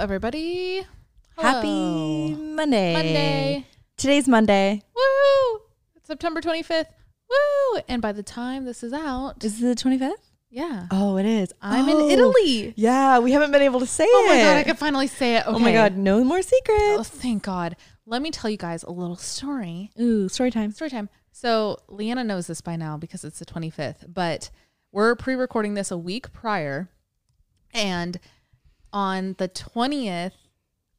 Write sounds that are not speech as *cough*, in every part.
everybody. Happy Monday. Monday. Today's Monday. Woo! It's September 25th. Woo! And by the time this is out, Is it the 25th? yeah, Oh, it is. I'm Oh. in Italy. Yeah, we haven't been able to say Oh it. Oh my god, I can finally say it. Oh my god, no more secrets. Oh, thank God. Let me tell you guys a little story. Ooh, story time. Story time. So Leanna knows this by now because it's the 25th, but we're pre-recording this a week prior. And on the 20th,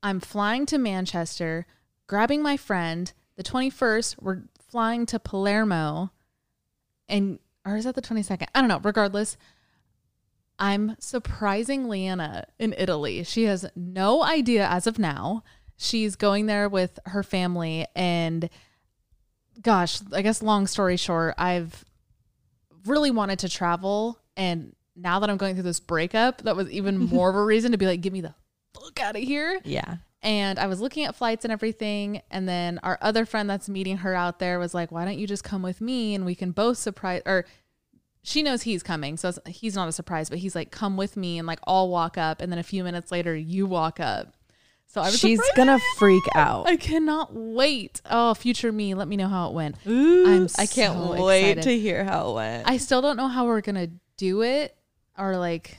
I'm flying to Manchester, grabbing my friend. The 21st, we're flying to Palermo. And or is that the 22nd? I don't know. Regardless, I'm surprising Leanna in Italy. She has no idea as of now. She's going there with her family and gosh, I guess long story short, I've really wanted to travel and now that I'm going through this breakup, that was even *laughs* more of a reason to be like, get me the fuck out of here. Yeah. And I was looking at flights and everything. And then our other friend that's meeting her out there was like, why don't you just come with me and we can both surprise or she knows he's coming. So he's not a surprise, but he's like, come with me and like I'll walk up. And then a few minutes later, you walk up. So I was She's surprised. gonna freak out. I cannot wait. Oh, future me, let me know how it went. Ooh, I'm I can't so wait excited. to hear how it went. I still don't know how we're gonna do it, or like,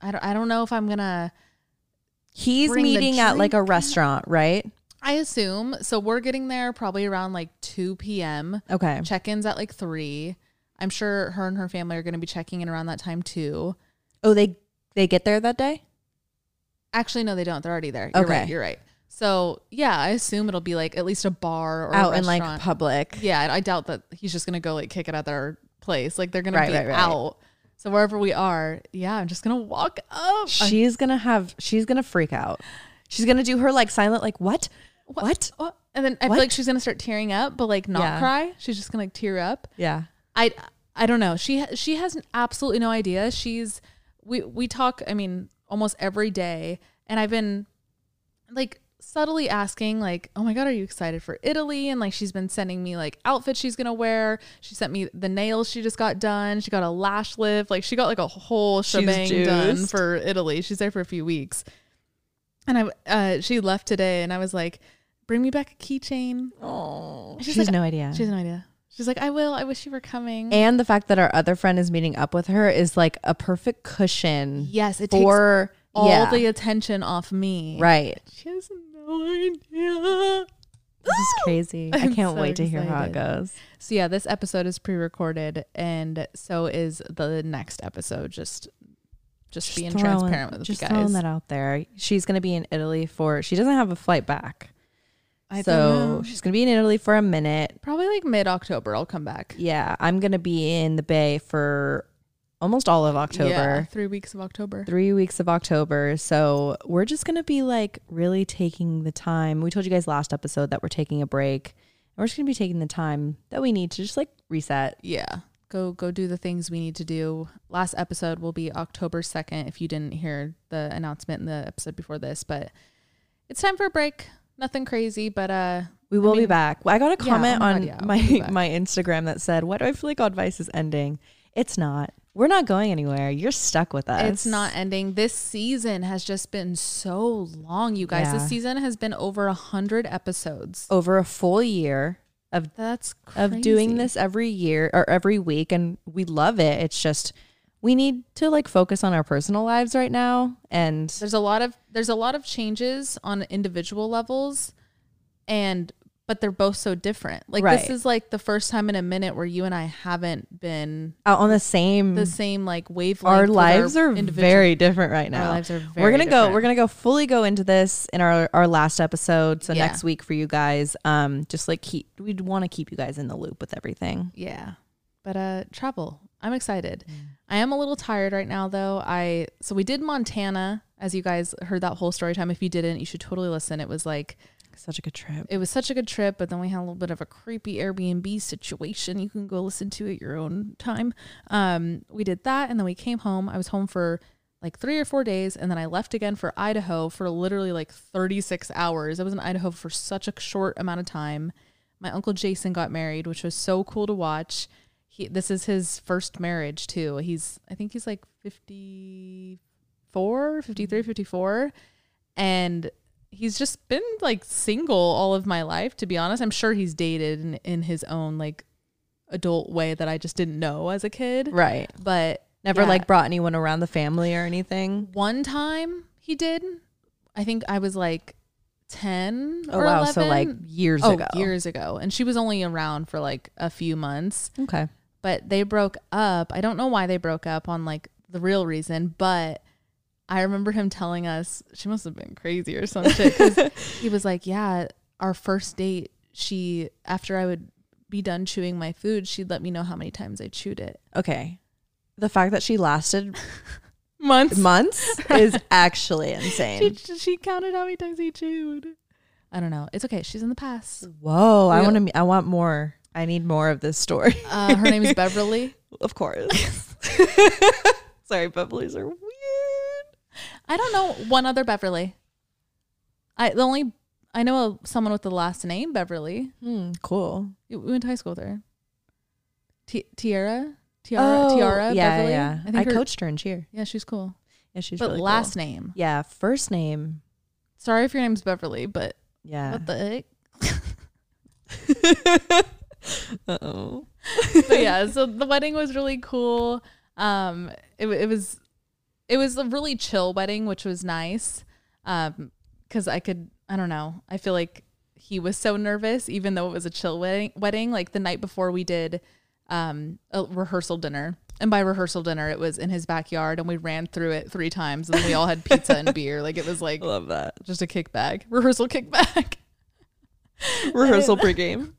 I don't. I don't know if I'm gonna. He's bring the meeting at like a drink. restaurant, right? I assume so. We're getting there probably around like two p.m. Okay. Check-ins at like three. I'm sure her and her family are gonna be checking in around that time too. Oh, they they get there that day? Actually, no, they don't. They're already there. You're Okay. right. You're right. So yeah, I assume it'll be like at least a bar or Out in like public. Yeah, I doubt that he's just gonna go like kick it at their place. Like they're gonna Right, be right, right. out. So wherever we are, yeah, I'm just gonna walk up. She's gonna have she's gonna freak out. She's gonna do her like silent like what? What? what? Oh, and then I What? feel like she's gonna start tearing up, but like not Yeah. cry. She's just gonna like tear up. Yeah. I I don't know. She she has absolutely no idea. She's we we talk. I mean, almost every day, and I've been like subtly asking like oh my god are you excited for italy? And like she's been sending me like outfits she's gonna wear. She sent me the nails she just got done. She got a lash lift. Like she got like a whole shebang done for italy. She's there for a few weeks. And i uh she left today and i was like bring me back a keychain. Oh. She's She's, like- no idea. she has no idea. She's like i will. I wish you were coming. And the fact that our other friend is meeting up with her is like a perfect cushion yes it takes for all yeah, the attention off me. Right. she has no idea This is crazy. I I'm can't so wait to hear how it excited. goes. So yeah, this episode is pre-recorded, and so is the next episode. Just, just, being throwing- transparent with just you throwing guys. that out there. She's gonna be in Italy for. She doesn't have a flight back, I so don't know. she's gonna be in Italy for a minute. probably like mid-October. I'll come back. Yeah, I'm gonna be in the Bay for almost all of October. Yeah, three weeks of October. three weeks of October. So we're just gonna be like really taking the time. We told you guys last episode that we're taking a break. We're just gonna be taking the time that we need to just like reset. Yeah, go go do the things we need to do. Last episode will be October second. If you didn't hear the announcement in the episode before this, but it's time for a break. Nothing crazy, but uh, We will be mean- back. I got a comment my on yeah, my my Instagram that said, "Why do I feel like Oddvice is ending?" It's not. We're not going anywhere. You're stuck with us. It's not ending. This season has just been so long, you guys. Yeah. This season has been over a hundred episodes. over a full year of That's crazy. of doing this every year or every week and we love it. It's just we need to like focus on our personal lives right now and There's a lot of there's a lot of changes on individual levels, and but they're both so different. Like Right. this is like the first time in a minute where you and I haven't been out on the same the same like wavelength. our lives are individual- very different right now. Our lives are very. we're gonna go we're gonna go fully go into this in our our last episode so Yeah. next week for you guys um just like keep we'd want to keep you guys in the loop with everything Yeah. But uh travel. I'm excited. I am a little tired right now though. I so we did Montana as you guys heard that whole story time. If you didn't, you should totally listen. It was like such a good trip it was such a good trip, but then we had a little bit of a creepy Airbnb situation. You can go listen to at your own time. Um we did that and then we came home. I was home for like 3 or 4 days and then I left again for Idaho for literally like 36 hours. I was in Idaho for such a short amount of time. My uncle Jason got married, which was so cool to watch. He this is his first marriage too. He's I think he's like 54, 53, 54 and he's just been like single all of my life to be honest i'm sure he's dated in, in his own like adult way that i just didn't know as a kid Right. but Never yeah, like brought anyone around the family or anything. one time he did i think i was like 10 Oh or wow. 11. So like years oh ago. years ago and she was only around for like a few months Okay. but they broke up. I don't know why they broke up on like the real reason, but I remember him telling us she must have been crazy or some shit because *laughs* he was like, "Yeah, our first date, she after I would be done chewing my food, she'd let me know how many times I chewed it. Okay. The fact that she lasted *laughs* Months. months *laughs* is actually insane. she counted how many times he chewed. I don't know. It's okay. She's in the past. Whoa. I want to. I want more. I need more of this story. Uh, her name is Beverly. of course. Sorry, Beverly's are weird. I don't know one other Beverly. I the only I know a, someone with the last name Beverly. Hmm, cool. We went to high school with her. Ti- Tiara, Tiara, Tiara, Oh, yeah, Beverly. yeah. I, think her- coached her in cheer. Yeah, she's cool. Yeah, she's but really cool. last name. Yeah, first name. Sorry if your name's Beverly, but Yeah. what the heck? *laughs* Uh oh. but yeah, so the wedding was really cool. Um, it, it was, it was a really chill wedding, which was nice. Um, because I could, I don't know, I feel like he was so nervous, even though it was a chill wedding. Wedding, like the night before, we did, um, a rehearsal dinner, and by rehearsal dinner, it was in his backyard, and we ran through it three times, and we all had pizza and beer. Like it was *laughs* like Love that. just a kickback, rehearsal kickback. *laughs* Rehearsal *laughs* pregame.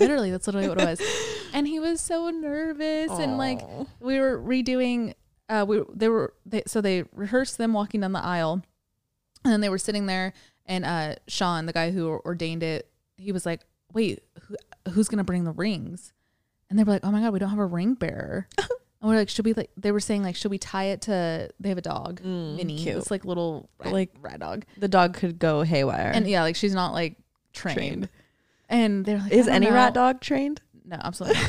literally that's literally what it was and he was so nervous and like we were redoing uh we they were they, so they rehearsed them walking down the aisle and then they were sitting there and uh sean the guy who ordained it he was like wait who, who's gonna bring the rings and they were like oh my god we don't have a ring bearer *laughs* and we're like should we like they were saying like should we tie it to they have a dog Mm, minnie cute. this like little rat, Like- rat dog The dog could go haywire. and yeah like she's not like trained, Trained. and they're like is "I don't any rat dog trained? No, absolutely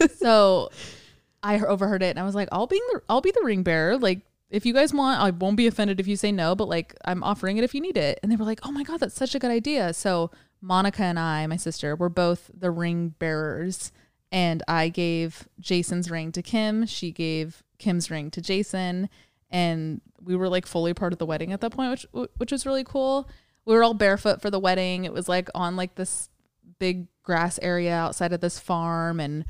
not. so I overheard it and I was like, I'll be the I'll be the ring bearer. Like if you guys want, I won't be offended if you say no, but like I'm offering it if you need it. And they were like, Oh my god, that's such a good idea. So Monica and I, my sister, were both the ring bearers. And I gave Jason's ring to Kim. She gave Kim's ring to Jason. And we were like fully part of the wedding at that point, which which was really cool. We were all barefoot for the wedding. It was like on like this big grass area outside of this farm and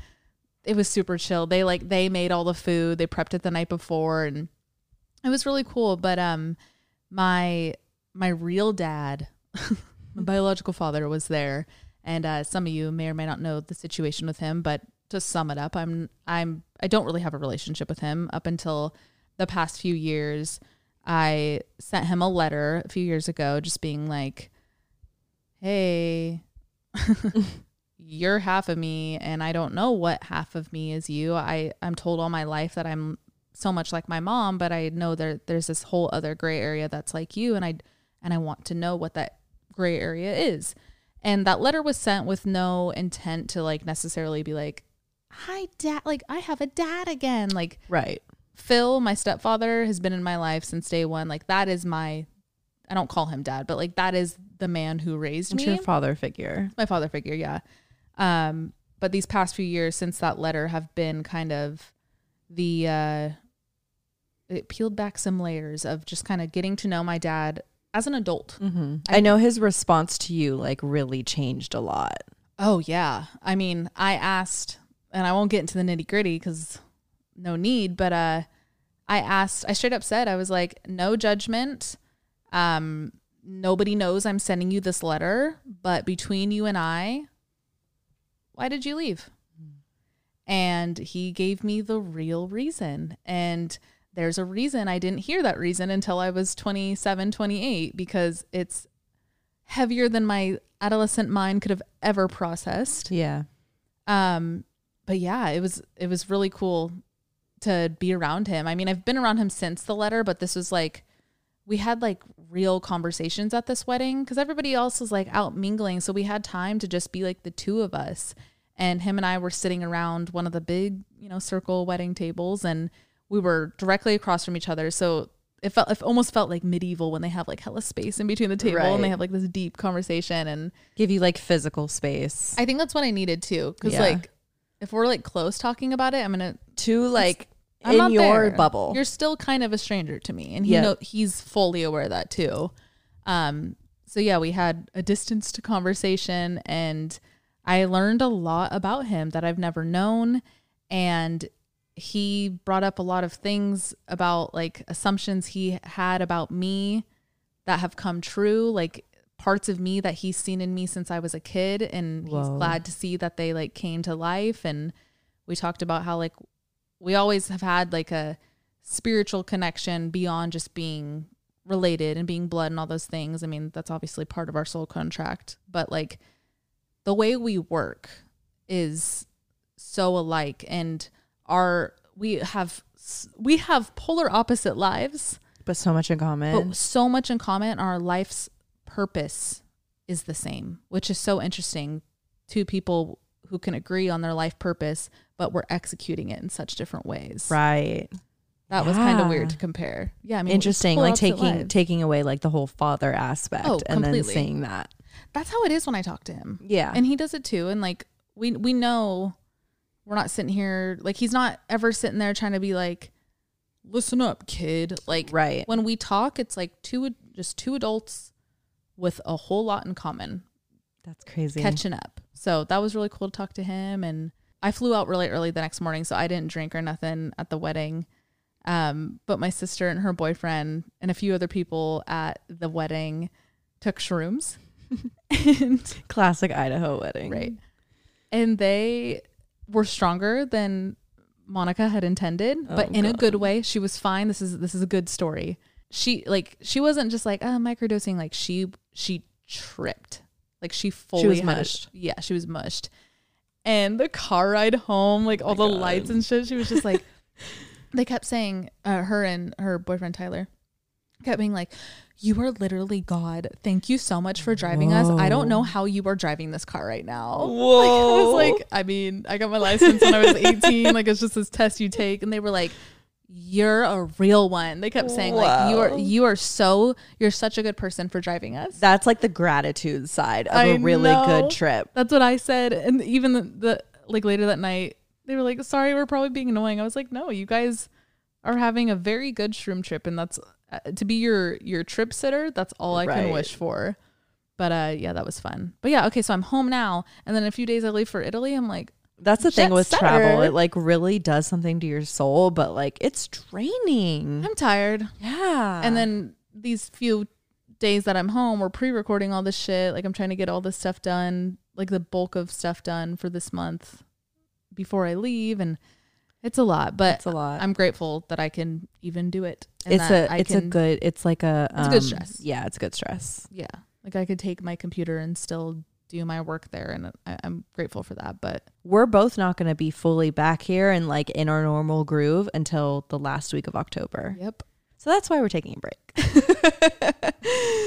it was super chill. They like they made all the food. They prepped it the night before and it was really cool, but um my my real dad, *laughs* my biological father was there and uh some of you may or may not know the situation with him, but to sum it up, I'm I'm I don't really have a relationship with him up until the past few years. I sent him a letter a few years ago just being like, "Hey, *laughs* you're half of me and I don't know what half of me is you. I I'm told all my life that I'm so much like my mom, but I know there there's this whole other gray area that's like you and I and I want to know what that gray area is." And that letter was sent with no intent to like necessarily be like, "Hi dad, like I have a dad again." Like Right. Phil, my stepfather, has been in my life since day one. Like that is my I don't call him dad, but like that is the man who raised It's me. your father figure. my father figure, yeah. Um, but these past few years since that letter have been kind of the uh it peeled back some layers of just kind of getting to know my dad as an adult. Mm-hmm. I know his response to you like really changed a lot. Oh yeah. I mean, I asked and I won't get into the nitty gritty because no need, but uh I asked I straight up said, I was like, no judgment. Um nobody knows I'm sending you this letter, but between you and I, why did you leave? And he gave me the real reason. And there's a reason I didn't hear that reason until I was 27, 28, because it's heavier than my adolescent mind could have ever processed. Yeah. Um, but yeah, it was it was really cool to be around him. I mean, I've been around him since the letter, but this was like we had like real conversations at this wedding because everybody else was like out mingling, so we had time to just be like the two of us. And him and I were sitting around one of the big, you know, circle wedding tables, and we were directly across from each other. So it felt it almost felt like medieval when they have like hella space in between the table and they have like this deep conversation and Give you like physical space I think that's what I needed too cuz Yeah. like if we're like close talking about it I'm going to to like I'm in not your there. bubble. You're still kind of a stranger to me, and he know he's fully aware of that too. Um, so yeah, we had a distance to conversation, and I learned a lot about him that I've never known, and he brought up a lot of things about like assumptions he had about me that have come true, like parts of me that he's seen in me since I was a kid, and he's glad to see that they like came to life, and we talked about how like we always have had like a spiritual connection beyond just being related and being blood and all those things. I mean, that's obviously part of our soul contract, but like the way we work is so alike and our we have we have polar opposite lives, but so much in common. but so much in common. Our life's purpose is the same, which is so interesting. Two people who can agree on their life purpose, but we're executing it in such different ways. right. That was kind of weird to compare. Yeah, I mean, Interesting. Like taking lives. taking away like the whole father aspect Oh, and then completely. saying that. That's how it is when I talk to him, Yeah. and he does it too. And like we we know we're not sitting here like he's not ever sitting there trying to be like, listen up, kid. Like right. when we talk, it's like two just two adults with a whole lot in common That's crazy. catching up. So that was really cool to talk to him. And I flew out really early the next morning, so I didn't drink or nothing at the wedding. Um, but my sister and her boyfriend and a few other people at the wedding took shrooms. *laughs* and Classic Idaho wedding. right. And they were stronger than Monica had intended, but Oh, in a good way. She was fine. This is this is a good story. She like she wasn't just like oh microdosing. Like she she tripped. Like she fully was had mushed. yeah, she was mushed. And the car ride home, like all the Oh God. lights and shit, she was just like. *laughs* they kept saying, uh, her and her boyfriend Tyler, kept being like, "You are literally God. Thank you so much for driving us. I don't know how you are driving this car right now." Whoa. *laughs* Like, I was like, I mean, I got my license when I was 18. like, it's just this test you take. And they were like, you're a real one. They kept saying like, you are, you are so, you're such a good person for driving us. That's like the gratitude side of I a really know. good trip. That's what I said. And even the, the, like later that night, they were like, sorry, we're probably being annoying. I was like, no, you guys are having a very good shroom trip. And that's uh, to be your, your trip sitter. That's all I can wish for. But uh, yeah, that was fun. But yeah, okay, so I'm home now, and then a few days I leave for Italy. I'm like, That's the thing with travel. It like really does something to your soul, but like it's draining. I'm tired. Yeah. And then these few days that I'm home, we're pre-recording all this shit. Like I'm trying to get all this stuff done, like the bulk of stuff done for this month before I leave, and it's a lot. But it's a lot. I'm grateful that I can even do it. and it's a I it's a good it's like a It's a good um, stress. Yeah, it's a good stress. yeah. Like I could take my computer and still do my work there, and I, I'm grateful for that. But We're both not going to be fully back here and like in our normal groove until the last week of October. yep. So that's why we're taking a break. *laughs*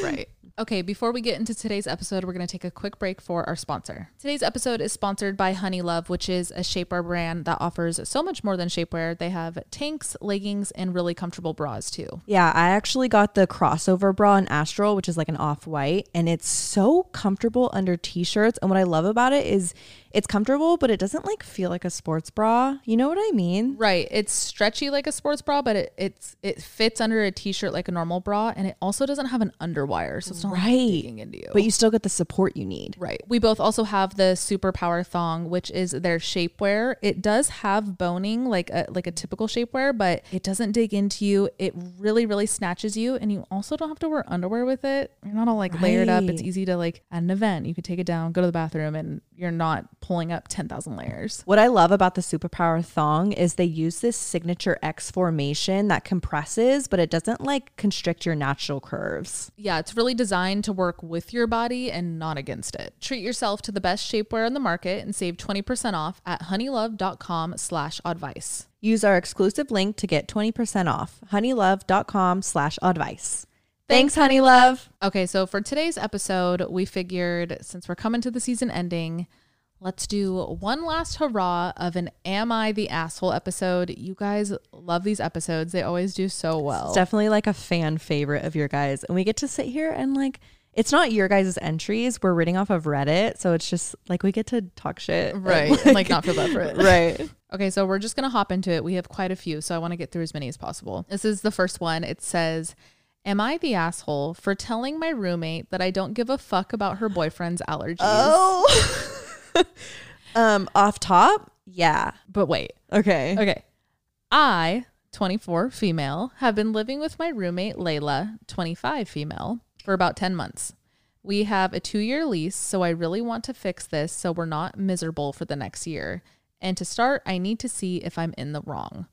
Right. Okay, before we get into today's episode, we're going to take a quick break for our sponsor. Today's episode is sponsored by Honeylove, which is a shapewear brand that offers so much more than shapewear. They have tanks, leggings, and really comfortable bras too. Yeah, I actually got the crossover bra in Astral, which is like an off white, and it's so comfortable under t shirts. And what I love about it is it's comfortable, but it doesn't like feel like a sports bra. You know what I mean? Right. It's stretchy like a sports bra, but it it's it fits under a t-shirt like a normal bra, and it also doesn't have an underwire, so it's not like Right. digging into you. But you still get the support you need. Right. We both also have the Superpower thong, which is their shapewear. It does have boning like a like a typical shapewear, but it doesn't dig into you. It really, really snatches you, and you also don't have to wear underwear with it. You're not all like layered up. It's easy to like at an event. You could take it down, go to the bathroom, and you're not pulling up ten thousand layers. What I love about the Superpower thong is they use this signature X formation that compresses, but it doesn't like constrict your natural curves. Yeah, it's really designed to work with your body and not against it. Treat yourself to the best shapewear on the market and save 20% off at honeylove.com slash oddvice. Use our exclusive link to get 20% off. honeylove.com slash oddvice. Thanks, Honeylove. Okay, so for today's episode, we figured since we're coming to the season ending, let's do one last hurrah of an Am I the Asshole episode. You guys love these episodes, they always do so well. It's definitely like a fan favorite of your guys. And we get to sit here and like, it's not your guys' entries. We're reading off of Reddit. So it's just like we get to talk shit. *laughs* right. and, like, not feel bad for it. *laughs* right. Okay, so we're just going to hop into it. We have quite a few, so I want to get through as many as possible. This is the first one. It says, Am I the asshole for telling my roommate that I don't give a fuck about her boyfriend's allergies? Oh. *laughs* *laughs* um, off top? Yeah. But wait. Okay. Okay. I, 24 female, have been living with my roommate Layla, 25 female, for about 10 months. We have a two year lease, so I really want to fix this so we're not miserable for the next year. And to start, I need to see if I'm in the wrong.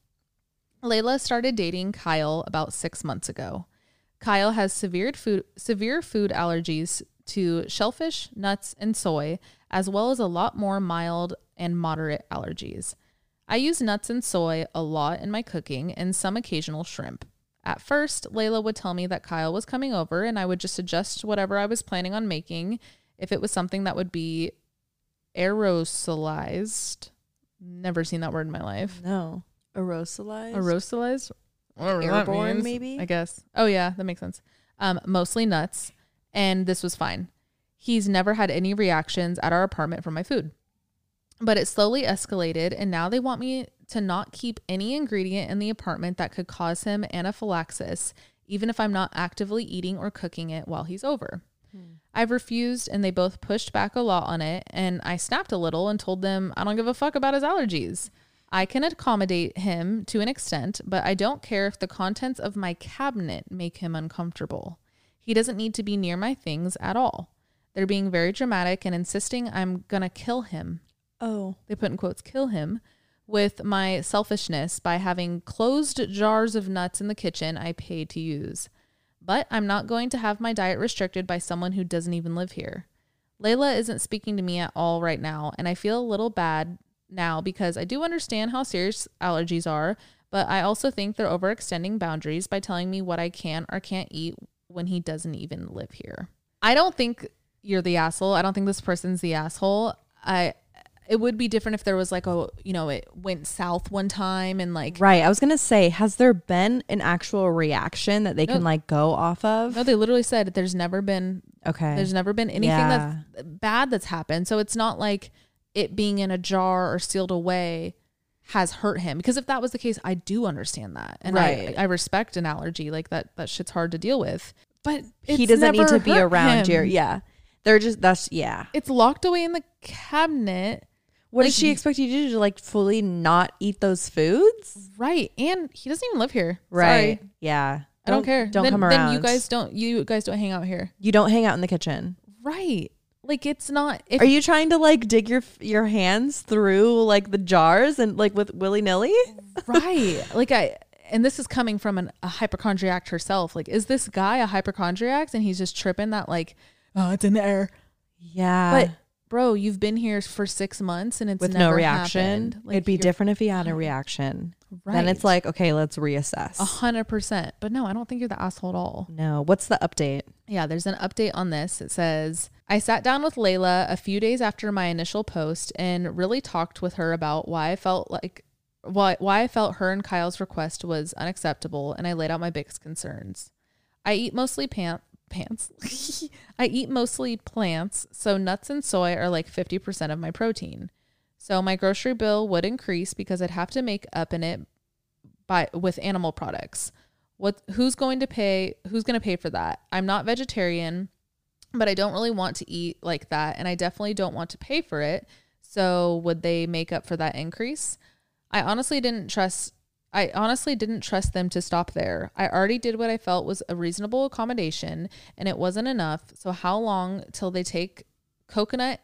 Layla started dating Kyle about six months ago. Kyle has severe food severe food allergies to shellfish, nuts, and soy, as well as a lot more mild and moderate allergies. I use nuts and soy a lot in my cooking and some occasional shrimp. At first, Layla would tell me that Kyle was coming over and I would just adjust whatever I was planning on making if it was something that would be aerosolized. Never seen that word in my life. No. Aerosolized? Aerosolized? Or airborne, maybe? I guess. Oh, yeah, that makes sense. Um, mostly nuts. And this was fine. He's never had any reactions at our apartment from my food. But it slowly escalated, and now they want me to not keep any ingredient in the apartment that could cause him anaphylaxis, even if I'm not actively eating or cooking it while he's over. Hmm. I've refused, and they both pushed back a lot on it. And I snapped a little and told them I don't give a fuck about his allergies. I can accommodate him to an extent, but I don't care if the contents of my cabinet make him uncomfortable. He doesn't need to be near my things at all. They're being very dramatic and insisting I'm gonna kill him. Oh. They put in quotes, kill him with my selfishness by having closed jars of nuts in the kitchen I paid to use. But I'm not going to have my diet restricted by someone who doesn't even live here. Layla isn't speaking to me at all right now, and I feel a little bad now because I do understand how serious allergies are, but I also think they're overextending boundaries by telling me what I can or can't eat when he doesn't even live here. I don't think you're the asshole. I don't think this person's the asshole. I it would be different if there was like a you know it went south one time and like Right. I was going to say, has there been an actual reaction that they No. can like go off of? no they literally said there's never been okay. There's never been anything Yeah. that's bad that's happened. So it's not like it being in a jar or sealed away has hurt him. Because if that was the case, I do understand that. And Right. I, I respect an allergy. Like that that shit's hard to deal with. But he doesn't need to be around him. your yeah. They're just that's yeah. It's locked away in the cabinet. What Like, does she expect you to do to like fully not eat those foods? Right. And he doesn't even live here. Right. Sorry. Yeah. I don't, care. Don't then, come around. Then you guys don't you guys don't hang out here. You don't hang out in the kitchen. Right. Like it's not if Are you trying to like dig your your hands through like the jars and like with willy nilly? right *laughs* like i and this is coming from an, a hypochondriac herself like is this guy a hypochondriac and he's just tripping that like oh it's in the air Yeah. but bro you've been here for six months and it's with never no reaction, happened. Like, it'd be different if he had a reaction. right Then it's like, okay, let's reassess. a hundred percent but no i don't think you're the asshole at all No. What's the update? Yeah, there's an update on this. It says, I sat down with Layla a few days after my initial post and really talked with her about why I felt like why why I felt her and Kyle's request was unacceptable and I laid out my biggest concerns. I eat mostly pant pants. *laughs* I eat mostly plants, so nuts and soy are like 50% of my protein. So my grocery bill would increase because I'd have to make up in it by with animal products. What who's going to pay who's going to pay for that? I'm not vegetarian, but I don't really want to eat like that and I definitely don't want to pay for it. So would they make up for that increase? I honestly didn't trust I honestly didn't trust them to stop there. I already did what I felt was a reasonable accommodation and it wasn't enough. So how long till they take coconut,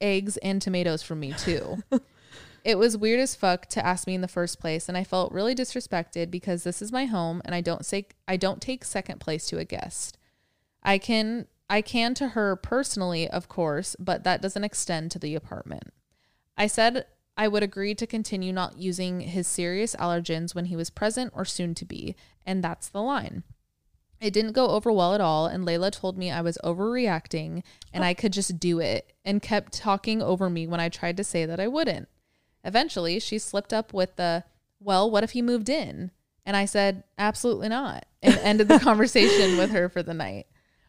eggs and tomatoes from me too? *laughs* It was weird as fuck to ask me in the first place, and I felt really disrespected because this is my home and I don't say I don't take second place to a guest. I can I can to her personally, of course, but that doesn't extend to the apartment. I said I would agree to continue not using his serious allergens when he was present or soon to be, and that's the line. It didn't go over well at all, and Layla told me I was overreacting and I could just do it and kept talking over me when I tried to say that I wouldn't. Eventually, she slipped up with the, Well, what if he moved in? And I said, Absolutely not, and ended the *laughs* conversation with her for the night.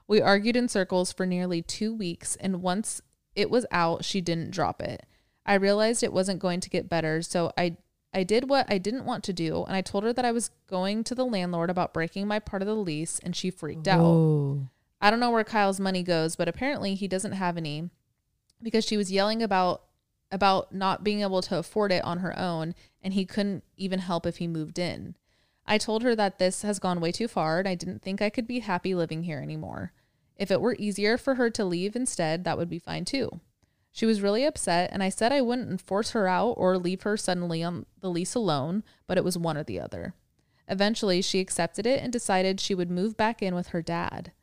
We argued in circles for nearly two weeks, and once it was out, she didn't drop it. I realized it wasn't going to get better, so I I did what I didn't want to do, and I told her that I was going to the landlord about breaking my part of the lease, and she freaked out. Oh. I don't know where Kyle's money goes, but apparently he doesn't have any because she was yelling about about not being able to afford it on her own and he couldn't even help if he moved in. I told her that this has gone way too far and I didn't think I could be happy living here anymore. If it were easier for her to leave instead, that would be fine too. She was really upset, and I said I wouldn't force her out or leave her suddenly on the lease alone, but it was one or the other. Eventually, she accepted it and decided she would move back in with her dad.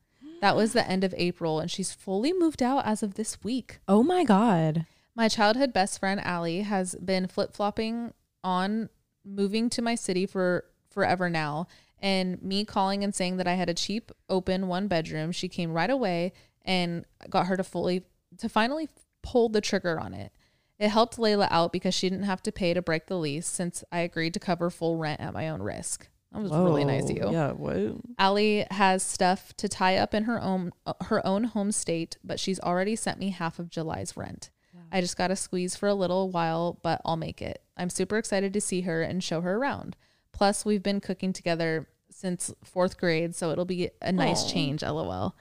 That was the end of April, and she's fully moved out as of this week. Oh my God. My childhood best friend Allie has been flip flopping on moving to my city for forever now. And me calling and saying that I had a cheap, open one bedroom, she came right away and got her to fully, to finally pull the trigger on it. It helped Layla out because she didn't have to pay to break the lease since I agreed to cover full rent at my own risk. That was really nice of you. Yeah, what? Allie has stuff to tie up in her own uh, her own home state, but she's already sent me half of July's rent. I just got to squeeze for a little while, but I'll make it. I'm super excited to see her and show her around. Plus, we've been cooking together since fourth grade, so it'll be a nice Aw. change. LOL.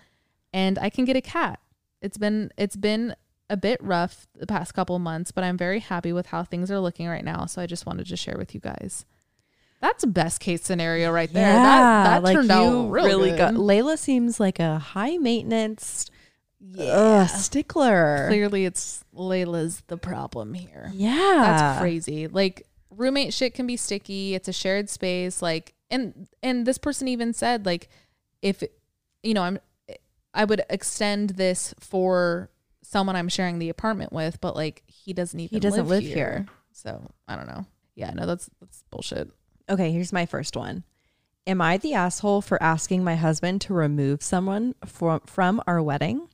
And I can get a cat. It's been it's been a bit rough the past couple months, but I'm very happy with how things are looking right now. So I just wanted to share with you guys. That's a best case scenario right there. that that like turned you out real really good. got. Layla seems like a high maintenance ugh, uh, stickler. Clearly, it's Layla's the problem here. Yeah, That's crazy. Like roommate shit can be sticky. It's a shared space. Like and and this person even said like if you know I'm I would extend this for someone I'm sharing the apartment with, but like he doesn't even he doesn't live here. here. So I don't know. Yeah, no, that's that's bullshit. Okay, here's my first one. Am I the asshole for asking my husband to remove someone from from our wedding?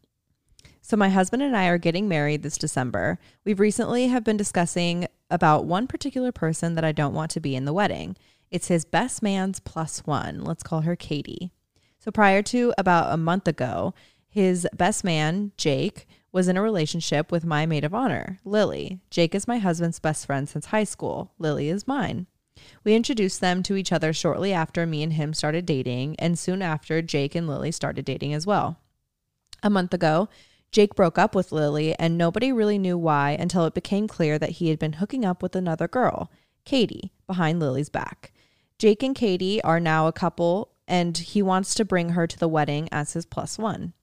So my husband and I are getting married this December. We've recently have been discussing about one particular person that I don't want to be in the wedding. It's his best man's plus one. Let's call her Katie. So prior to about a month ago, his best man, Jake, was in a relationship with my maid of honor, Lily. Jake is my husband's best friend since high school. Lily is mine. We introduced them to each other shortly after me and him started dating, and soon after, Jake and Lily started dating as well. A month ago, Jake broke up with Lily, and nobody really knew why until it became clear that he had been hooking up with another girl, Katie, behind Lily's back. Jake and Katie are now a couple, and he wants to bring her to the wedding as his plus one.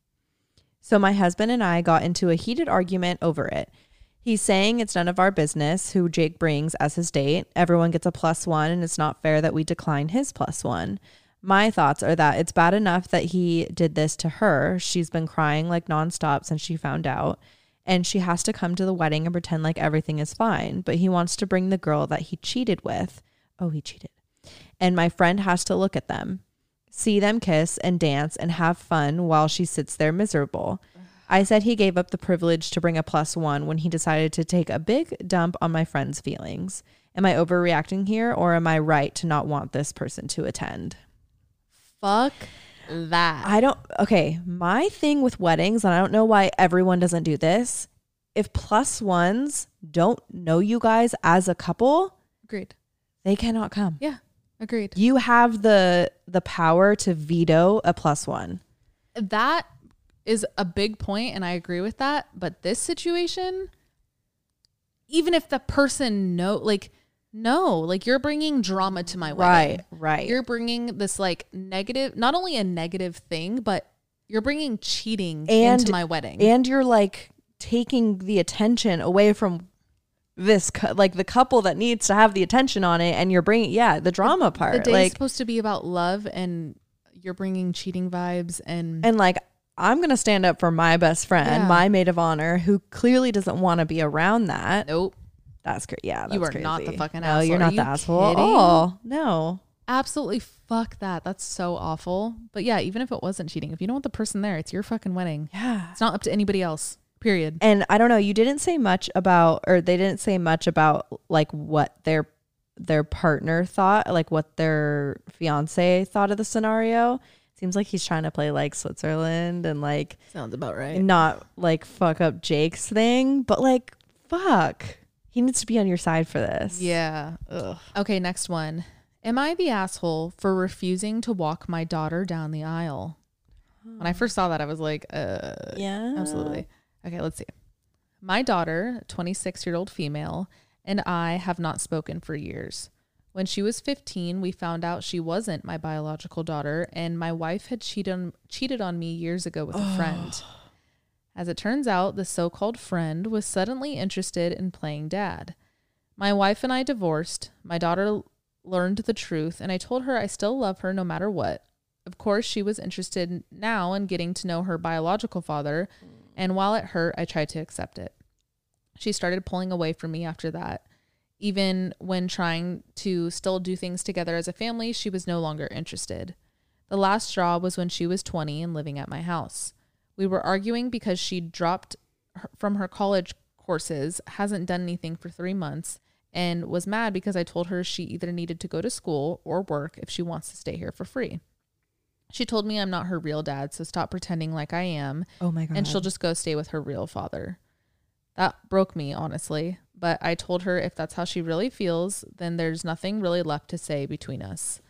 So my husband and I got into a heated argument over it. He's saying it's none of our business who Jake brings as his date. Everyone gets a plus one, and it's not fair that we decline his plus one. My thoughts are that it's bad enough that he did this to her. She's been crying like nonstop since she found out, and she has to come to the wedding and pretend like everything is fine. But he wants to bring the girl that he cheated with. Oh, he cheated. And my friend has to look at them, see them kiss and dance and have fun while she sits there miserable. I said he gave up the privilege to bring a plus one when he decided to take a big dump on my friend's feelings. Am I overreacting here or am I right to not want this person to attend? Fuck that. I don't, okay. My thing with weddings, and I don't know why everyone doesn't do this, if plus ones don't know you guys as a couple, Agreed. they cannot come. Yeah. Agreed. You have the the power to veto a plus one. that is a big point and I agree with that, but this situation even if the person know like no, like you're bringing drama to my wedding. Right, right. You're bringing this like negative, not only a negative thing, but you're bringing cheating And- into my wedding. and you're like taking the attention away from this cou- like the couple that needs to have the attention on it and you're bringing yeah the drama part the day's like supposed to be about love and you're bringing cheating vibes and, and like i'm gonna stand up for my best friend Yeah. my maid of honor who clearly doesn't want to be around that nope. that's great yeah that's You are not the fucking no you're not Are the you asshole at kidding? all no Absolutely fuck that. That's so awful. But yeah, even if it wasn't cheating, if you don't want the person there, it's your fucking wedding. Yeah. It's not up to anybody else. Period. And I don't know, you didn't say much about or they didn't say much about like what their their partner thought, like what their fiance thought of the scenario. Seems like he's trying to play like Switzerland and like Sounds about right. not like fuck up Jake's thing, but like fuck. He needs to be on your side for this. Yeah. Ugh. Okay, next one. Am I the asshole for refusing to walk my daughter down the aisle? When I first saw that, I was like, uh, Yeah. absolutely. Okay, let's see. My daughter, 26 year old female, and I have not spoken for years. When she was 15, we found out she wasn't my biological daughter, and my wife had cheated on, cheated on me years ago with a friend. As it turns out, the so called friend was suddenly interested in playing dad. My wife and I divorced. My daughter learned the truth, and I told her I still love her no matter what. Of course, she was interested now in getting to know her biological father, mm. And while it hurt, I tried to accept it. She started pulling away from me after that. Even when trying to still do things together as a family, she was no longer interested. The last straw was when she was 20 and living at my house. We were arguing because she dropped from her college courses, hasn't done anything for three months, and was mad because I told her she either needed to go to school or work if she wants to stay here for free. She told me I'm not her real dad, so stop pretending like I am, Oh my god. and she'll just go stay with her real father. That broke me, honestly, but I told her if that's how she really feels, then there's nothing really left to say between us.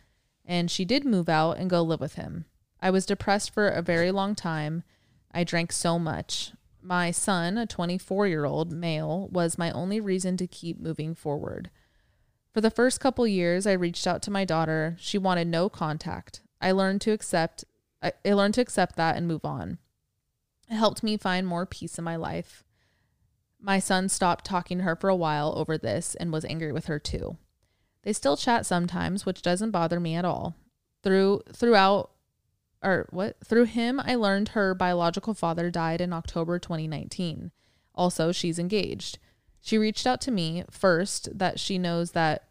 And she did move out and go live with him. I was depressed for a very long time. I drank so much. My son, a 24 year old male, was my only reason to keep moving forward. For the first couple years, I reached out to my daughter. She wanted no contact. I learned to accept I, I learned to accept that and move on. It helped me find more peace in my life. My son stopped talking to her for a while over this and was angry with her too. They still chat sometimes, which doesn't bother me at all. Through throughout or what? Through him I learned her biological father died in October 2019. Also, she's engaged. She reached out to me first that she knows that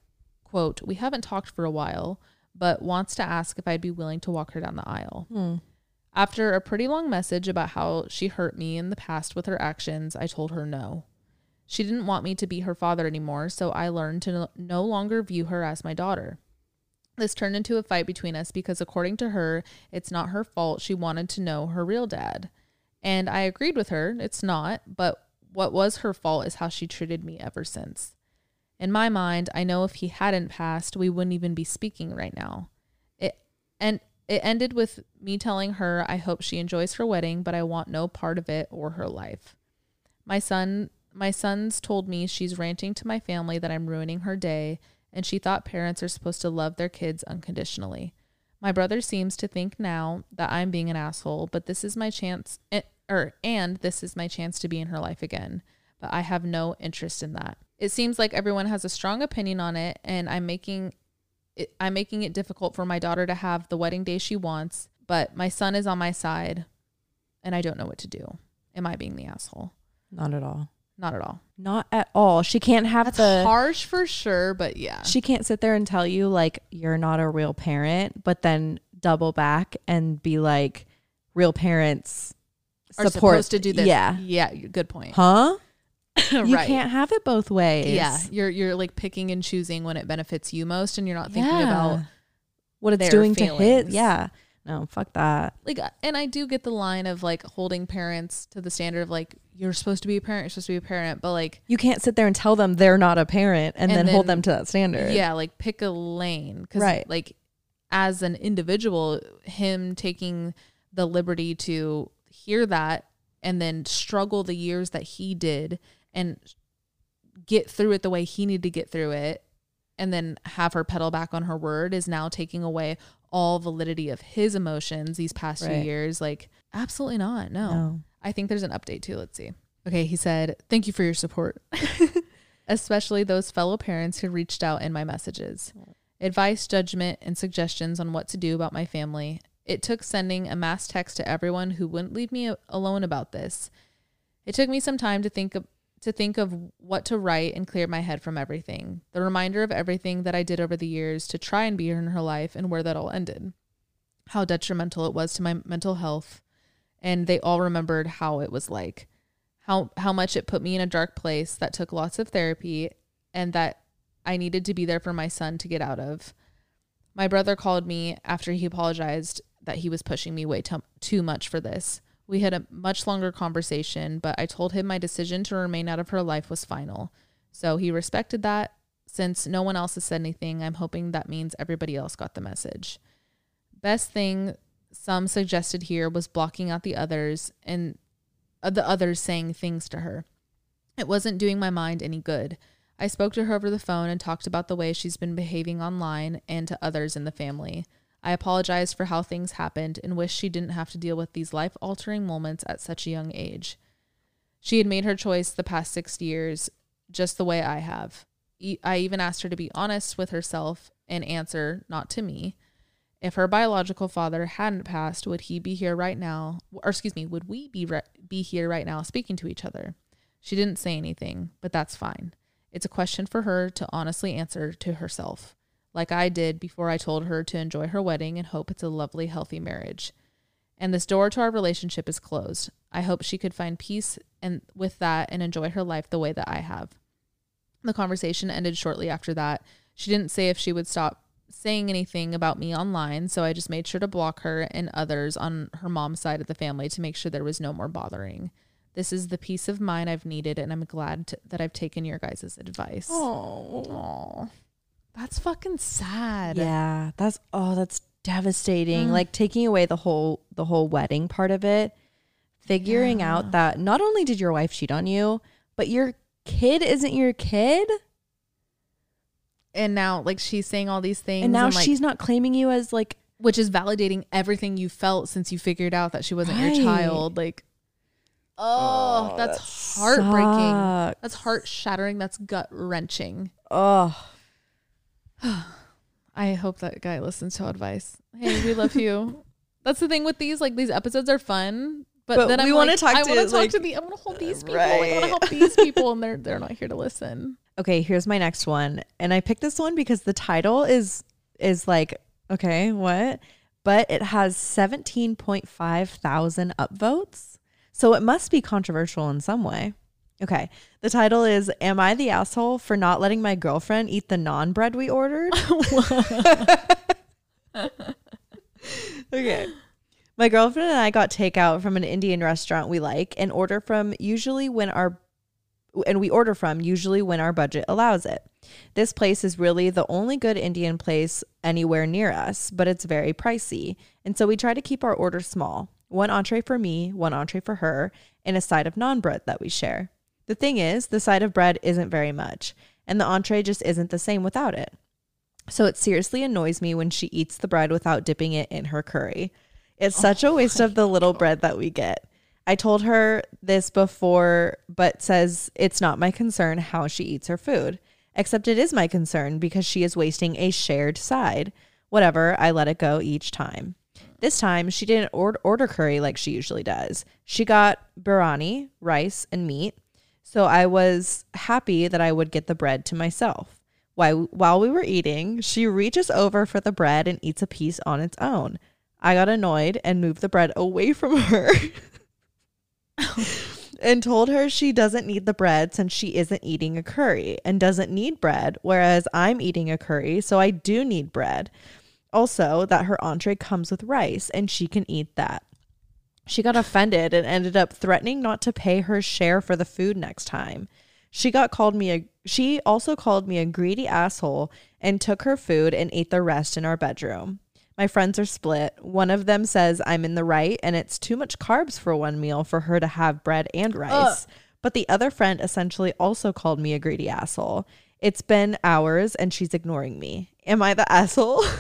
quote, we haven't talked for a while, but wants to ask if I'd be willing to walk her down the aisle. Hmm. After a pretty long message about how she hurt me in the past with her actions, I told her no. She didn't want me to be her father anymore, so I learned to no- no longer view her as my daughter. This turned into a fight between us because, according to her, it's not her fault she wanted to know her real dad. And I agreed with her, it's not, but what was her fault is how she treated me ever since. In my mind, I know if he hadn't passed, we wouldn't even be speaking right now. It and it ended with me telling her I hope she enjoys her wedding, but I want no part of it or her life. My son my sons told me she's ranting to my family that I'm ruining her day and she thought parents are supposed to love their kids unconditionally. My brother seems to think now that I'm being an asshole, but this is my chance eh, or and this is my chance to be in her life again. But I have no interest in that. It seems like everyone has a strong opinion on it and I'm making it, I'm making it difficult for my daughter to have the wedding day she wants, but my son is on my side and I don't know what to do. Am I being the asshole? Not at all. Not at all. Not at all. She can't have That's the harsh for sure, but yeah. she can't sit there and tell you like you're not a real parent, but then double back and be like real parents are support supposed to do this. Yeah. Yeah, good point. Huh? *laughs* You right. can't have it both ways. Yeah, you're you're like picking and choosing when it benefits you most and you're not thinking about what it's doing to his. Yeah. No, fuck that. like uh, and I do get the line of like holding parents to the standard of like you're supposed to be a parent, you're supposed to be a parent, but like You can't sit there and tell them they're not a parent and, And then, hold them to that standard. yeah, like pick a lane cuz Right. like as an individual him taking the liberty to hear that and then struggle the years that he did and get through it the way he needed to get through it and then have her pedal back on her word is now taking away all validity of his emotions these past few years. Like absolutely not. No. No. i think there's an update too. Let's see. Okay. He said thank you for your support. *laughs* Especially those fellow parents who reached out in my messages. Advice judgment and suggestions on what to do about my family. It took sending a mass text to everyone who wouldn't leave me alone about this. It took me some time to think of, to think of what to write and clear my head from everything. The reminder of everything that I did over the years to try and be in her life and where that all ended. How detrimental it was to my mental health. And they all remembered how it was like. How how much it put me in a dark place that took lots of therapy and that I needed to be there for my son to get out of. My brother called me after he apologized that he was pushing me way too, too much for this. We had a much longer conversation, but I told him my decision to remain out of her life was final. So he respected that. Since no one else has said anything, I'm hoping that means everybody else got the message. Best thing some suggested here was blocking out the others and uh, the others saying things to her. It wasn't doing my mind any good. I spoke to her over the phone and talked about the way she's been behaving online and to others in the family. I apologized for how things happened and wished she didn't have to deal with these life altering moments at such a young age. She had made her choice the past six years just the way I have. I even asked her to be honest with herself and answer, not to me. If her biological father hadn't passed, would he be here right now? Or excuse me, would we be re- be here right now speaking to each other? She didn't say anything, but that's fine. It's a question for her to honestly answer to herself like I did before I told her to enjoy her wedding and hope it's a lovely, healthy marriage. And this door to our relationship is closed. I hope she could find peace and with that and enjoy her life the way that I have. The conversation ended shortly after that. She didn't say if she would stop saying anything about me online, so I just made sure to block her and others on her mom's side of the family to make sure there was no more bothering. This is the peace of mind I've needed, and I'm glad to, that I've taken your guys' advice. Oh. That's fucking sad. Yeah, that's oh, that's devastating. Mm. Like taking away the whole the whole wedding part of it, figuring Yeah. out that not only did your wife cheat on you, but your kid isn't your kid, And now, like, she's saying all these things, and now like, she's not claiming you as like which is validating everything you felt since you figured out that she wasn't Right. your child. Like, oh, that's heartbreaking. sucks. That's heart shattering. That's gut wrenching. Oh, *sighs* I hope that guy listens to advice. Hey, we love you. *laughs* That's the thing with these. Like, these episodes are fun. But, But then we I'm wanna like, talk I to, want to talk like- to the. I want to hold these people. I want to help *laughs* these people, and they're they're not here to listen. okay. Here's my next one, and I picked this one because the title is is like okay, what? But it has seventeen point five thousand upvotes, so it must be controversial in some way. Okay, the title is "Am I the asshole for not letting my girlfriend eat the naan bread we ordered?" *laughs* okay. My girlfriend and I got takeout from an Indian restaurant we like and order from usually when our and we order from usually when our budget allows it. This place is really the only good Indian place anywhere near us, but it's very pricey. And so we try to keep our order small. One entree for me, one entree for her, and a side of naan-bread that we share. The thing is, the side of bread isn't very much, and the entree just isn't the same without it. So it seriously annoys me when she eats the bread without dipping it in her curry. It's oh such a waste of the little bread that we get. I told her this before, but says it's not my concern how she eats her food. Except it is my concern because she is wasting a shared side. Whatever, I let it go each time. This time, she didn't order curry like she usually does. She got biryani, rice, and meat. So I was happy that I would get the bread to myself. While, we were eating, she reaches over for the bread and eats a piece on its own. I got annoyed and moved the bread away from her *laughs* and told her she doesn't need the bread since she isn't eating a curry and doesn't need bread, whereas I'm eating a curry, so I do need bread. Also, that her entree comes with rice and she can eat that. She got offended and ended up threatening not to pay her share for the food next time. She got called me a she also called me a greedy asshole and took her food and ate the rest in our bedroom. My friends are split. One of them says I'm in the right and it's too much carbs for one meal for her to have bread and rice. But the other friend essentially also called me a greedy asshole. It's been hours and she's ignoring me. Am I the asshole? *laughs*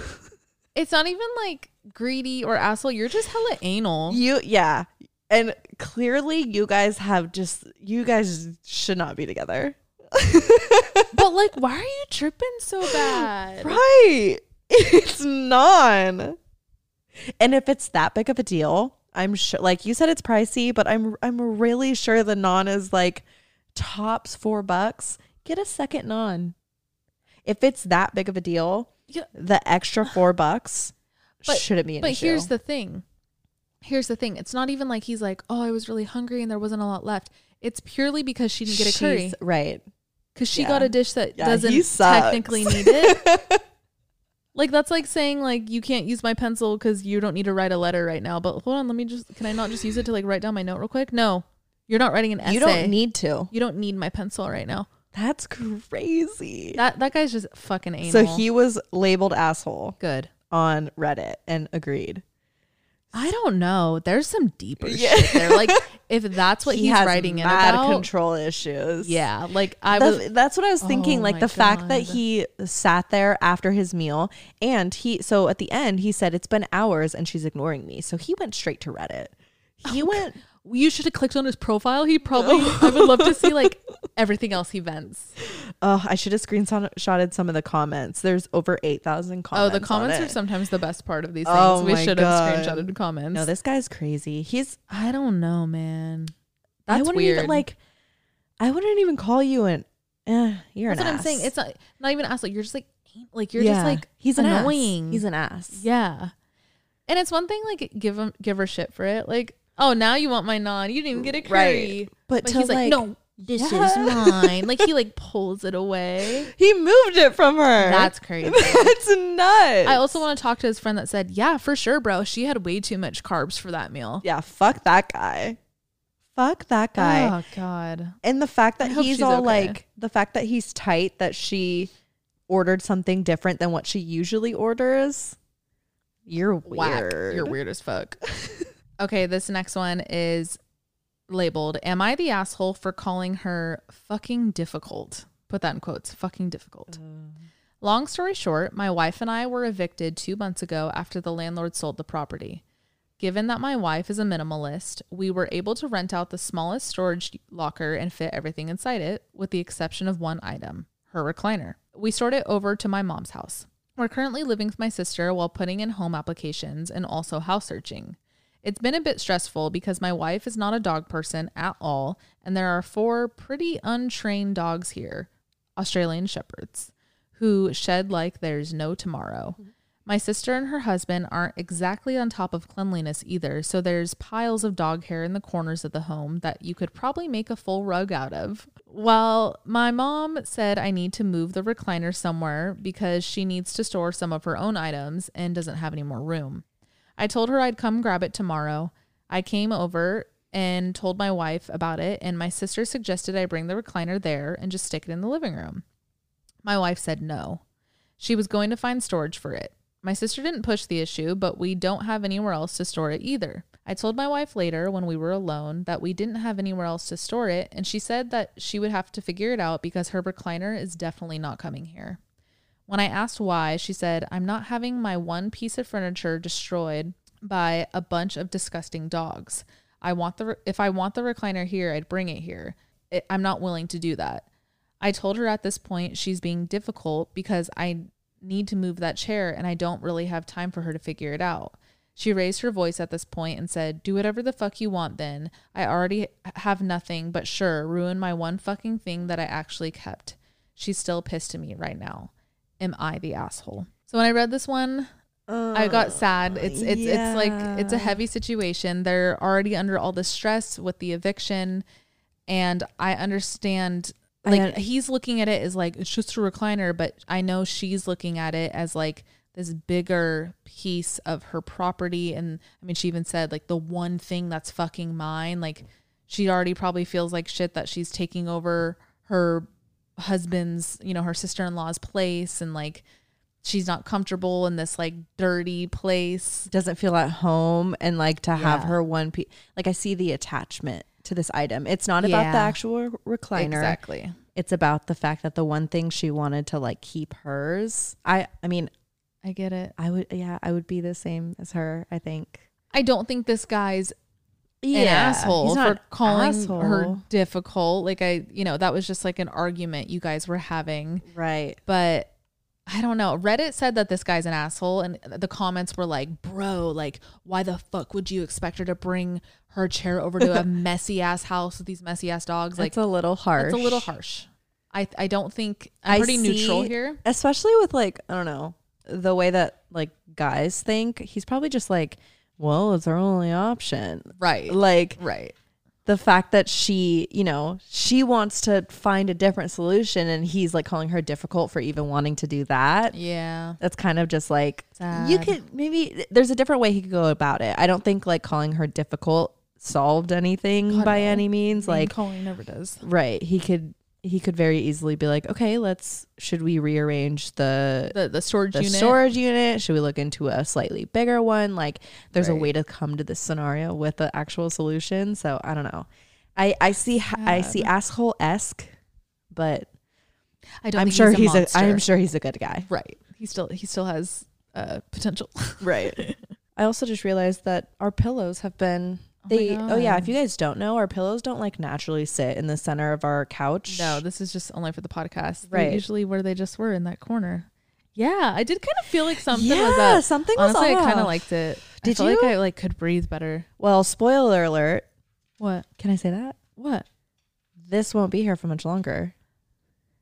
It's not even like greedy or asshole. You're just hella anal. you yeah. And clearly you guys have just you guys should not be together. *laughs* but like, why are you tripping so bad? Right. *laughs* It's naan. And if it's that big of a deal, I'm sure like you said it's pricey, but I'm I'm really sure the naan is like tops four bucks, get a second naan. If it's that big of a deal, Yeah. the extra four bucks But- shouldn't be an But issue. here's the thing. Here's the thing. It's not even like he's like, "Oh, I was really hungry and there wasn't a lot left." It's purely because she didn't get a curry right? because she yeah. got a dish that Yeah, doesn't sucks. technically need it. *laughs* like that's like saying like you can't use my pencil because you don't need to write a letter right now. But hold on, let me just can I not just use it to like write down my note real quick? No, you're not writing an essay. You don't need to. You don't need my pencil right now. That's crazy. That that guy's just fucking anal. so he was labeled asshole good. On Reddit and agreed. I don't know. There's some deeper Yeah. shit there. Like *laughs* if that's what he he's has writing in mad about. control issues. Yeah, like I That's, was. that's what I was thinking. Oh like the fact that he sat there after his meal and he, so at the end, he said, It's been hours and she's ignoring me. So he went straight to Reddit. He oh, went, You should have clicked on his profile. He probably. I would love to see like *laughs* everything else he vents. Oh, I should have screenshotted some of the comments. There's over 8,000 comments. Oh, the comments are sometimes the best part of these things. Oh we should God. have screenshotted the comments. No, this guy's crazy. He's, I don't know, man. I That's wouldn't weird. even like, I wouldn't even call you an, eh, you're That's an what I'm saying. It's not not even ass. Like you're just like like you're Yeah. just like he's an annoying. Ass. He's an ass. yeah. And it's one thing like give him give her shit for it. Like oh now you want my naan. You didn't even get a curry. Right. But, But he's like, like, no, this is mine. Like he like pulls it away. *laughs* He moved it from her. That's *laughs* crazy. That's nuts. I also want to talk to his friend that said, yeah, for sure, bro. She had way too much carbs for that meal. yeah, fuck that guy. Fuck that guy. Oh God. and the fact that he's all okay. like the fact that he's tight that she ordered something different than what she usually orders. You're Whack. weird. You're weird as fuck. *laughs* okay, this next one is labeled Am I the asshole for calling her fucking difficult? Put that in quotes fucking difficult. Long story short, my wife and I were evicted two months ago after the landlord sold the property. Given that my wife is a minimalist, we were able to rent out the smallest storage locker and fit everything inside it, with the exception of one item her recliner. We stored it over to my mom's house. We're currently living with my sister while putting in home applications and also house searching. It's been a bit stressful because my wife is not a dog person at all, and there are four pretty untrained dogs here Australian Shepherds who shed like there's no tomorrow. Mm-hmm. My sister and her husband aren't exactly on top of cleanliness either, so there's piles of dog hair in the corners of the home that you could probably make a full rug out of. Well, my mom said I need to move the recliner somewhere because she needs to store some of her own items and doesn't have any more room. I told her I'd come grab it tomorrow. I came over and told my wife about it, and my sister suggested I bring the recliner there and just stick it in the living room. My wife said no. She was going to find storage for it. My sister didn't push the issue, but we don't have anywhere else to store it either. I told my wife later when we were alone that we didn't have anywhere else to store it, and she said that she would have to figure it out because her recliner is definitely not coming here. When I asked why, she said, I'm not having my one piece of furniture destroyed by a bunch of disgusting dogs. I want the if I want the recliner here, I'd bring it here. It, I'm not willing to do that. I told her at this point she's being difficult because I need to move that chair and I don't really have time for her to figure it out. She raised her voice at this point and said, Do whatever the fuck you want then. I already have nothing, but sure, ruin my one fucking thing that I actually kept. She's still pissed at me right now. Am I the asshole? So when I read this one, I got oh, sad. It's it's it's like it's a heavy situation. They're already under all the stress with the eviction, and I understand. Like un- he's looking at it as like it's just a recliner, but I know she's looking at it as like this bigger piece of her property. And I mean, she even said like the one thing that's fucking mine. Like she already probably feels like shit that she's taking over her husband's, you know, her sister in law's place, and like she's not comfortable in this like dirty place. doesn't feel at home and like to have her one piece like I see the attachment to this item. It's not about the actual recliner. Exactly. It's about the fact that the one thing she wanted to like keep hers. I I mean, I get it. I would yeah, I would be the same as her, I think. I don't think this guy's Yeah, an asshole for calling asshole. her difficult. Like I, you know, that was just like an argument you guys were having. right. But I don't know. Reddit said that this guy's an asshole, and the comments were like, "Bro, like, why the fuck would you expect her to bring her chair over to a *laughs* messy ass house with these messy ass dogs?" Like, It's a little harsh. It's a little harsh. I I don't think I'm pretty neutral see- here. especially with like I don't know the way that like guys think. He's probably just like, well, it's our only option. Right. Like Right. the fact that she, you know, she wants to find a different solution, and he's like calling her difficult for even wanting to do that. Yeah. That's kind of just like you could maybe there's a different way he could go about it. I don't think like calling her difficult solved anything God, by no. any means. Like calling never does. right, he could he could very easily be like, okay, let's should we rearrange the The the storage the unit. storage unit? Should we look into a slightly bigger one? Like there's a way to come to this scenario with the actual solution. So I don't know. I I see I see asshole esque, but I don't. I'm sure he's, he's a, a, monster. I'm sure he's a good guy. right. He still he still has uh potential. Right. *laughs* I also just realized that our pillows have been Oh they oh, yeah, if you guys don't know, our pillows don't like naturally sit in the center of our couch. No, this is just only for the podcast. Right. Right. Usually where they just were in that corner. Yeah, I did kind of feel like something yeah, was up. something was Honestly, I kind of liked it. Did I you? like I like could breathe better. Well, spoiler alert. What? Can I say that? What? This won't be here for much longer.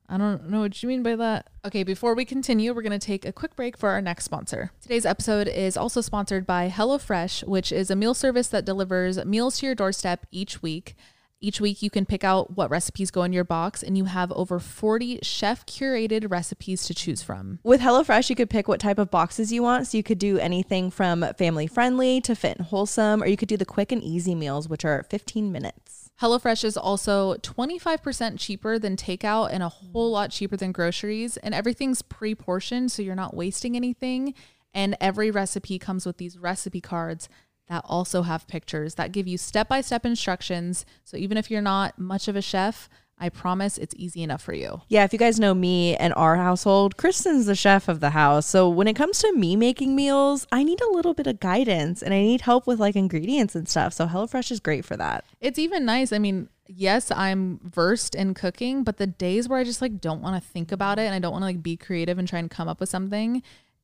I don't know what you mean by that. Okay, before we continue, we're going to take a quick break for our next sponsor. Today's episode is also sponsored by HelloFresh, which is a meal service that delivers meals to your doorstep each week. Each week, you can pick out what recipes go in your box, and you have over 40 chef curated recipes to choose from. With HelloFresh, you could pick what type of boxes you want. So you could do anything from family friendly to fit and wholesome, or you could do the quick and easy meals, which are 15 minutes. HelloFresh is also 25% cheaper than takeout and a whole lot cheaper than groceries. And everything's pre portioned, so you're not wasting anything. And every recipe comes with these recipe cards that also have pictures that give you step by step instructions. So even if you're not much of a chef, I promise it's easy enough for you. Yeah, if you guys know me and our household, Kristen's the chef of the house. So when it comes to me making meals, I need a little bit of guidance and I need help with like ingredients and stuff. So HelloFresh is great for that. It's even nice. I mean, yes, I'm versed in cooking, but the days where I just like don't want to think about it and I don't want to like be creative and try and come up with something,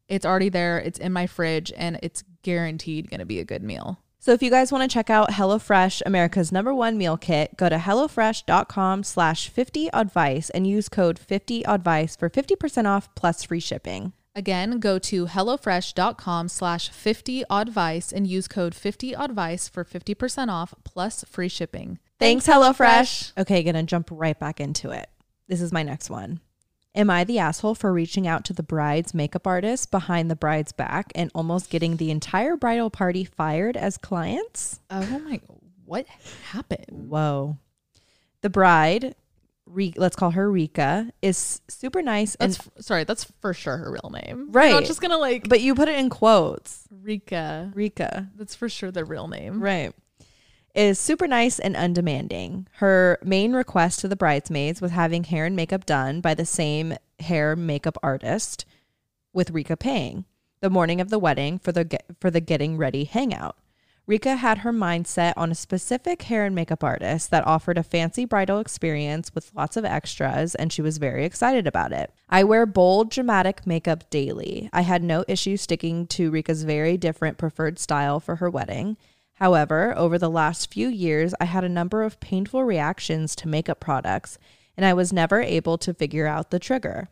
it's already there. It's in my fridge and it's guaranteed going to be a good meal. So if you guys want to check out HelloFresh, America's number one meal kit, go to HelloFresh.com slash 50advice and use code 50advice for 50% off plus free shipping. Again, go to HelloFresh.com slash 50advice and use code 50advice for 50% off plus free shipping. Thanks, HelloFresh. Okay, gonna jump right back into it. This is my next one. Am I the asshole for reaching out to the bride's makeup artist behind the bride's back and almost getting the entire bridal party fired as clients? Oh my, what happened? Whoa. The bride, Re- let's call her Rika, is super nice and f- sorry, that's for sure her real name. Right. I'm just gonna like but you put it in quotes. Rika. Rika. That's for sure the real name. Right. Is super nice and undemanding. Her main request to the bridesmaids was having hair and makeup done by the same hair makeup artist with Rika paying the morning of the wedding for the get, for the getting ready hangout. Rika had her mind set on a specific hair and makeup artist that offered a fancy bridal experience with lots of extras, and she was very excited about it. I wear bold, dramatic makeup daily. I had no issue sticking to Rika's very different preferred style for her wedding. However, over the last few years, I had a number of painful reactions to makeup products, and I was never able to figure out the trigger.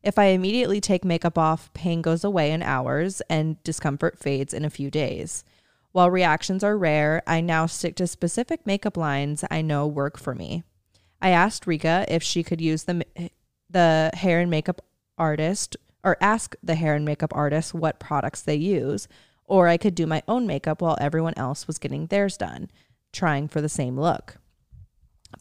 If I immediately take makeup off, pain goes away in hours and discomfort fades in a few days. While reactions are rare, I now stick to specific makeup lines I know work for me. I asked Rika if she could use the the hair and makeup artist or ask the hair and makeup artist what products they use, or I could do my own makeup while everyone else was getting theirs done, trying for the same look.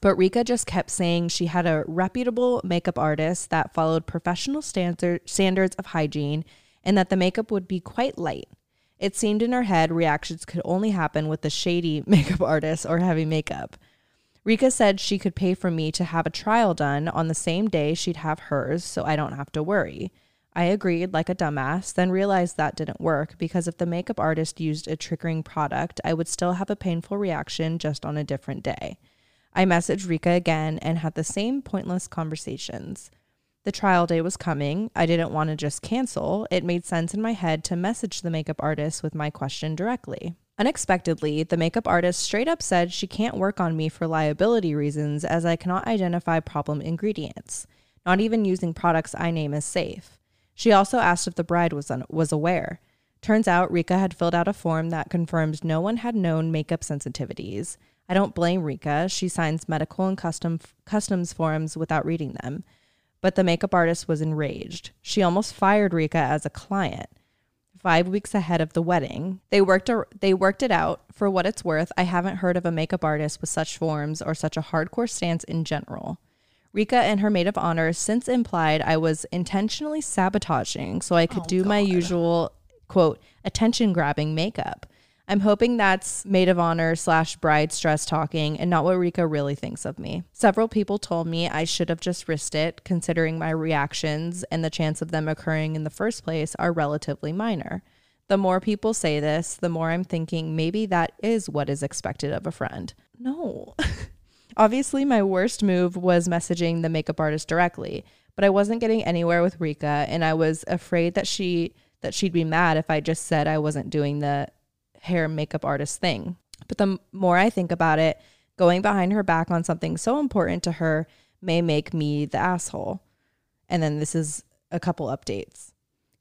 But Rika just kept saying she had a reputable makeup artist that followed professional standard, standards of hygiene and that the makeup would be quite light. It seemed in her head reactions could only happen with the shady *laughs* makeup artist or heavy makeup. Rika said she could pay for me to have a trial done on the same day she'd have hers so I don't have to worry. I agreed like a dumbass, then realized that didn't work because if the makeup artist used a triggering product, I would still have a painful reaction just on a different day. I messaged Rika again and had the same pointless conversations. The trial day was coming. I didn't want to just cancel. It made sense in my head to message the makeup artist with my question directly. Unexpectedly, the makeup artist straight up said she can't work on me for liability reasons as I cannot identify problem ingredients, not even using products I name as safe. She also asked if the bride was un- was aware. Turns out Rika had filled out a form that confirmed no one had known makeup sensitivities. I don't blame Rika. She signs medical and custom customs forms without reading them. But the makeup artist was enraged. She almost fired Rika as a client. 5 weeks ahead of the wedding. They worked a, they worked it out. For what it's worth, I haven't heard of a makeup artist with such forms or such a hardcore stance in general. Rika and her maid of honor since implied I was intentionally sabotaging so I could Oh, do my usual quote attention grabbing makeup. I'm hoping that's maid of honor slash bride stress talking and not what Rika really thinks of me. Several people told me I should have just risked it, considering my reactions and the chance of them occurring in the first place are relatively minor. The more people say this, the more I'm thinking maybe that is what is expected of a friend. No. *laughs* Obviously, my worst move was messaging the makeup artist directly, but I wasn't getting anywhere with Rika and I was afraid that she that she'd be mad if I just said I wasn't doing the hair makeup artist thing. But the more I think about it, going behind her back on something so important to her may make me the asshole. And then this is a couple updates.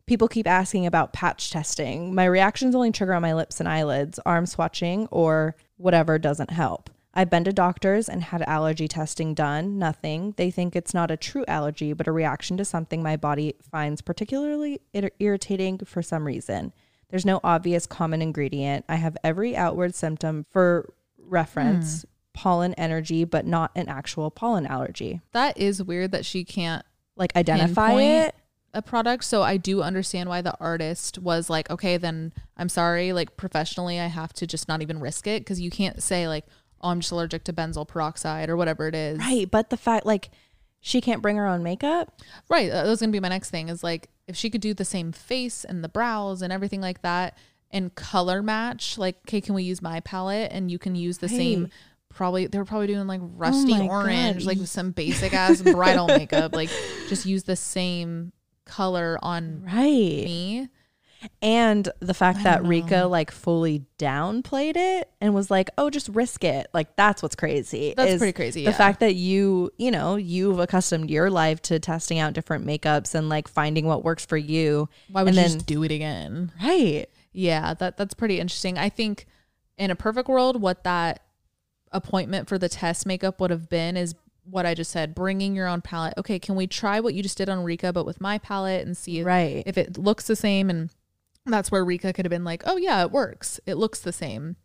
People keep asking about patch testing. My reactions only trigger on my lips and eyelids. Arm swatching or whatever doesn't help. I've been to doctors and had allergy testing done. Nothing. They think it's not a true allergy, but a reaction to something my body finds particularly ir- irritating for some reason. There's no obvious common ingredient. I have every outward symptom for reference hmm. pollen energy, but not an actual pollen allergy. That is weird that she can't Like identify it. a product. So I do understand why the artist was like, okay, then I'm sorry. Like professionally, I have to just not even risk it because you can't say like, oh, I'm just allergic to benzoyl peroxide or whatever it is. Right. But the fact, like, she can't bring her own makeup. Right. That was gonna be my next thing. Is like if she could do the same face and the brows and everything like that and color match. Like, okay, can we use my palette and you can use the same. Probably they were probably doing like rusty my orange, God. like with some basic ass bridal *laughs* makeup. Like just use the same color on Right. me. And the fact that don't Rika know. like fully downplayed it and was like, "Oh, just risk it." Like that's what's crazy. That's is pretty crazy, The yeah. fact that you, you know, you've accustomed your life to testing out different makeups and like finding what works for you. Why would and you then just do it again? right? Yeah, that that's pretty interesting. I think in a perfect world, what that appointment for the test makeup would have been is what I just said, bringing your own palette. Okay, can we try what you just did on Rika, but with my palette and see Right. if it looks the same? And that's where Rika could have been like, oh yeah, it works. It looks the same.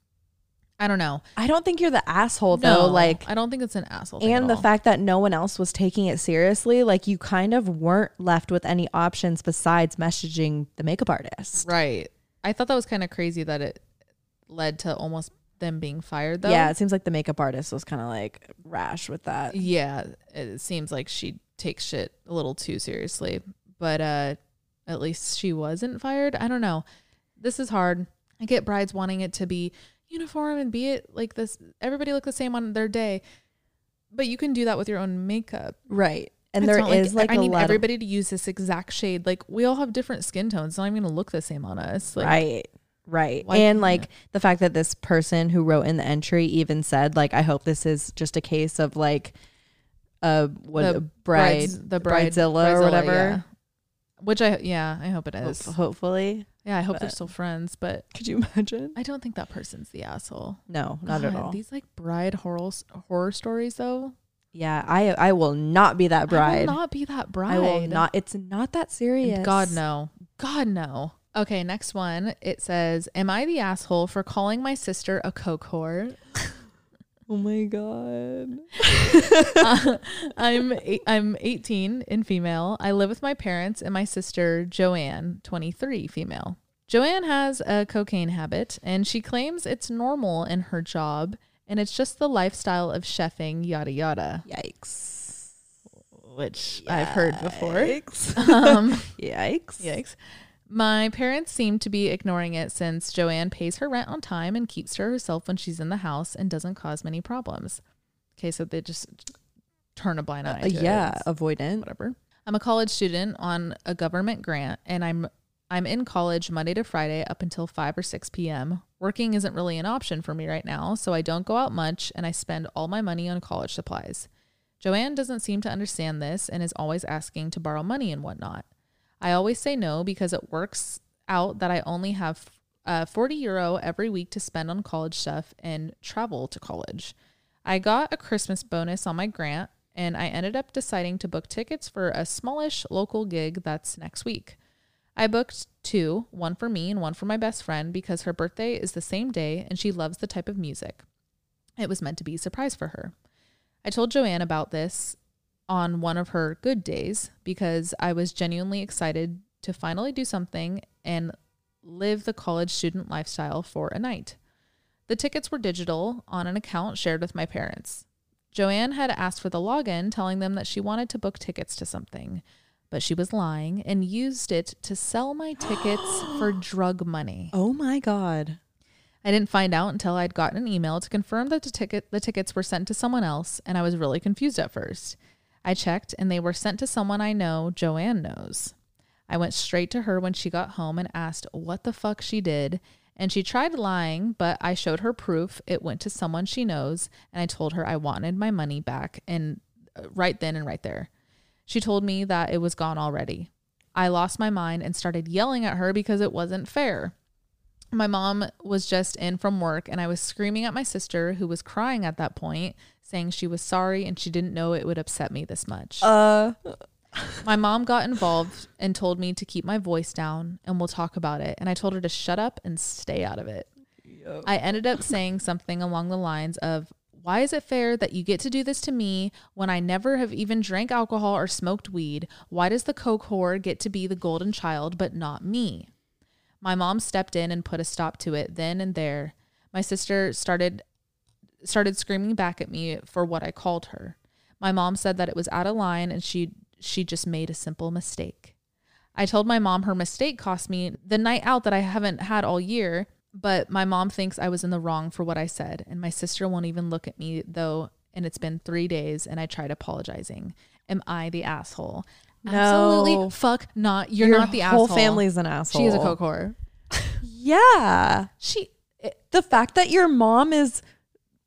I don't know. I don't think you're the asshole though. Like, I don't think it's an asshole. thing and the all. fact that no one else was taking it seriously, like you kind of weren't left with any options besides messaging the makeup artist. right? I thought that was kind of crazy that it led to almost them being fired. Though. Yeah, it seems like the makeup artist was kind of like rash with that. yeah it seems like she takes shit a little too seriously but uh at least she wasn't fired i don't know this is hard i get brides wanting it to be uniform and be it like this everybody look the same on their day but you can do that with your own makeup Right. And It's there is like, i a need lot of- everybody to use this exact shade like we all have different skin tones it's not even gonna look the same on us like right. Right. Why and like it? the fact that this person who wrote in the entry even said like I hope this is just a case of like uh what The a bride brides- the bride bridezilla or whatever. yeah. Which i yeah i hope it is. Hope- hopefully. yeah i hope they're still friends but *laughs* Could you imagine? I don't think that person's the asshole. No, not at all. These like bride horror horror stories though. yeah, I I will not be that bride. I will not be that bride. I will not. It's not that serious. God no. God no. Okay, next one. It says, "Am I the asshole for calling my sister a coke whore?" *laughs* Oh my god. *laughs* Uh, I'm eight, I'm 18 and female. I live with my parents and my sister Joanne, 23, female. Joanne has a cocaine habit and she claims it's normal in her job and it's just the lifestyle of chefing, yada yada, Yikes. which I've heard before. Yikes. Um, *laughs* Yikes. Yikes. My parents seem to be ignoring it since Joanne pays her rent on time and keeps to herself when she's in the house and doesn't cause many problems. Okay, so they just turn a blind eye. Uh, it. yeah, It's avoidant. whatever. I'm a college student on a government grant and I'm I'm in college Monday to Friday up until 5 or 6 p.m. Working isn't really an option for me right now, so I don't go out much and I spend all my money on college supplies. Joanne doesn't seem to understand this and is always asking to borrow money and whatnot. I always say no because it works out that I only have uh, 40 euro every week to spend on college stuff and travel to college. I got a Christmas bonus on my grant and I ended up deciding to book tickets for a smallish local gig that's next week. I booked two, one for me and one for my best friend because her birthday is the same day and she loves the type of music. It was meant to be a surprise for her. I told Joanne about this on one of her good days because I was genuinely excited to finally do something and live the college student lifestyle for a night. The tickets were digital on an account shared with my parents. Joanne had asked for the login, telling them that she wanted to book tickets to something, but she was lying and used it to sell my *gasps* tickets for drug money. Oh my God. I didn't find out until I'd gotten an email to confirm that the ticket the tickets were sent to someone else, and I was really confused at first. I checked and they were sent to someone I know Joanne knows. I went straight to her when she got home and asked what the fuck she did, and she tried lying, but I showed her proof it went to someone she knows, and I told her I wanted my money back and uh, right then and right there. She told me that it was gone already. I lost my mind and started yelling at her because it wasn't fair. My mom was just in from work and I was screaming at my sister, who was crying at that point, saying she was sorry and she didn't know it would upset me this much. Uh, My mom got involved and told me to keep my voice down and we'll talk about it. And I told her to shut up and stay out of it. I ended up saying something along the lines of, Why is it fair that you get to do this to me when I never have even drank alcohol or smoked weed? Why does the coke whore get to be the golden child but not me? My mom stepped in and put a stop to it then and there. My sister started started screaming back at me for what I called her. My mom said that it was out of line and she she just made a simple mistake. I told my mom her mistake cost me the night out that I haven't had all year, but my mom thinks I was in the wrong for what I said, and my sister won't even look at me though, and it's been 3 days and I tried apologizing. Am I the asshole? No. Absolutely fuck not. You're your not the asshole. The whole asshole. family's an asshole. She is a coke whore. Yeah. She The fact that your mom is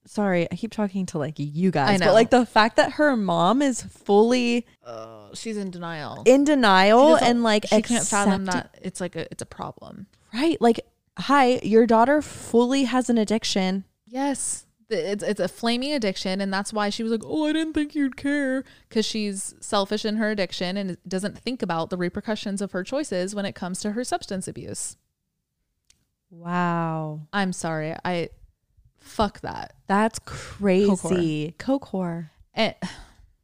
sorry, I keep talking to like you guys, I know. but like the fact that her mom is fully uh, she's in denial. in denial and like she can't fathom that it's like a it's a problem. Right. Like, hi, your daughter fully has an addiction. Yes. It's it's a flaming addiction and that's why she was like, "Oh, I didn't think you'd care" cuz she's selfish in her addiction and doesn't think about the repercussions of her choices when it comes to her substance abuse. Wow. I'm sorry. I fuck that. That's crazy. Coke whore. It,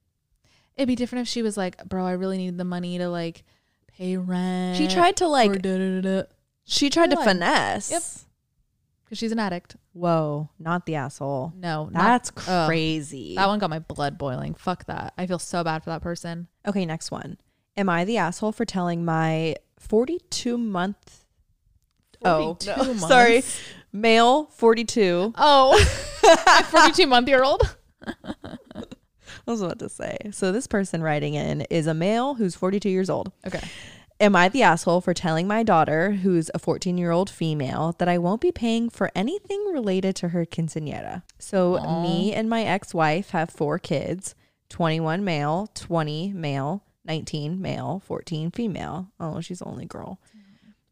*sighs* it'd be different if she was like, "Bro, I really need the money to like pay rent." She tried to like, she tried to Like, finesse. Yep. Cuz she's an addict. Whoa, not the asshole. No, not- That's ugh. crazy. that one got my blood boiling. Fuck that. I feel so bad for that person. okay, next one. Am I the asshole for telling my 42 month? Oh, no, *laughs* months. sorry. Male, 42. Oh, *laughs* 42 month year old. *laughs* I was about to say. So this person writing in is a male who's 42 years old. Okay. Am I the asshole for telling my daughter, who's a 14 year old female, that I won't be paying for anything related to her quinceanera? So, Aw. me and my ex wife have four kids 21 male, 20 male, 19 male, 14 female. Oh, she's the only girl.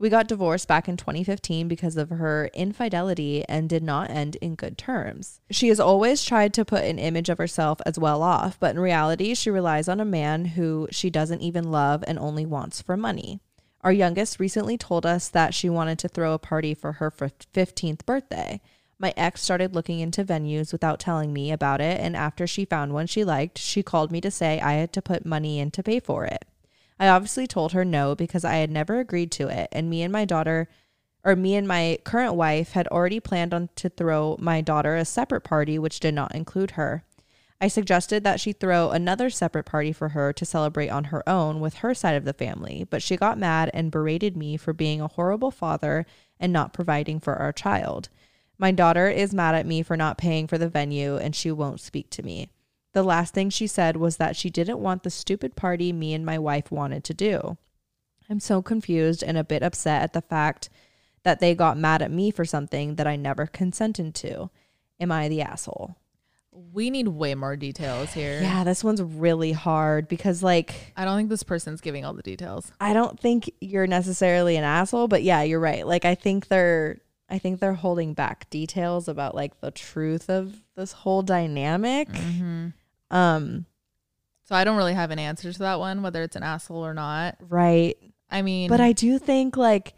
We got divorced back in 2015 because of her infidelity and did not end in good terms. She has always tried to put an image of herself as well off, but in reality, she relies on a man who she doesn't even love and only wants for money. Our youngest recently told us that she wanted to throw a party for her 15th birthday. My ex started looking into venues without telling me about it, and after she found one she liked, she called me to say I had to put money in to pay for it. I obviously told her no because I had never agreed to it, and me and my daughter, or me and my current wife, had already planned on to throw my daughter a separate party, which did not include her. I suggested that she throw another separate party for her to celebrate on her own with her side of the family, but she got mad and berated me for being a horrible father and not providing for our child. My daughter is mad at me for not paying for the venue and she won't speak to me. The last thing she said was that she didn't want the stupid party me and my wife wanted to do. I'm so confused and a bit upset at the fact that they got mad at me for something that I never consented to. Am I the asshole? We need way more details here. Yeah, this one's really hard because, like, I don't think this person's giving all the details. I don't think you're necessarily an asshole, but yeah, you're right. Like, I think they're. I think they're holding back details about like the truth of this whole dynamic. Mm-hmm. Um, So I don't really have an answer to that one, whether it's an asshole or not. right. I mean, But I do think like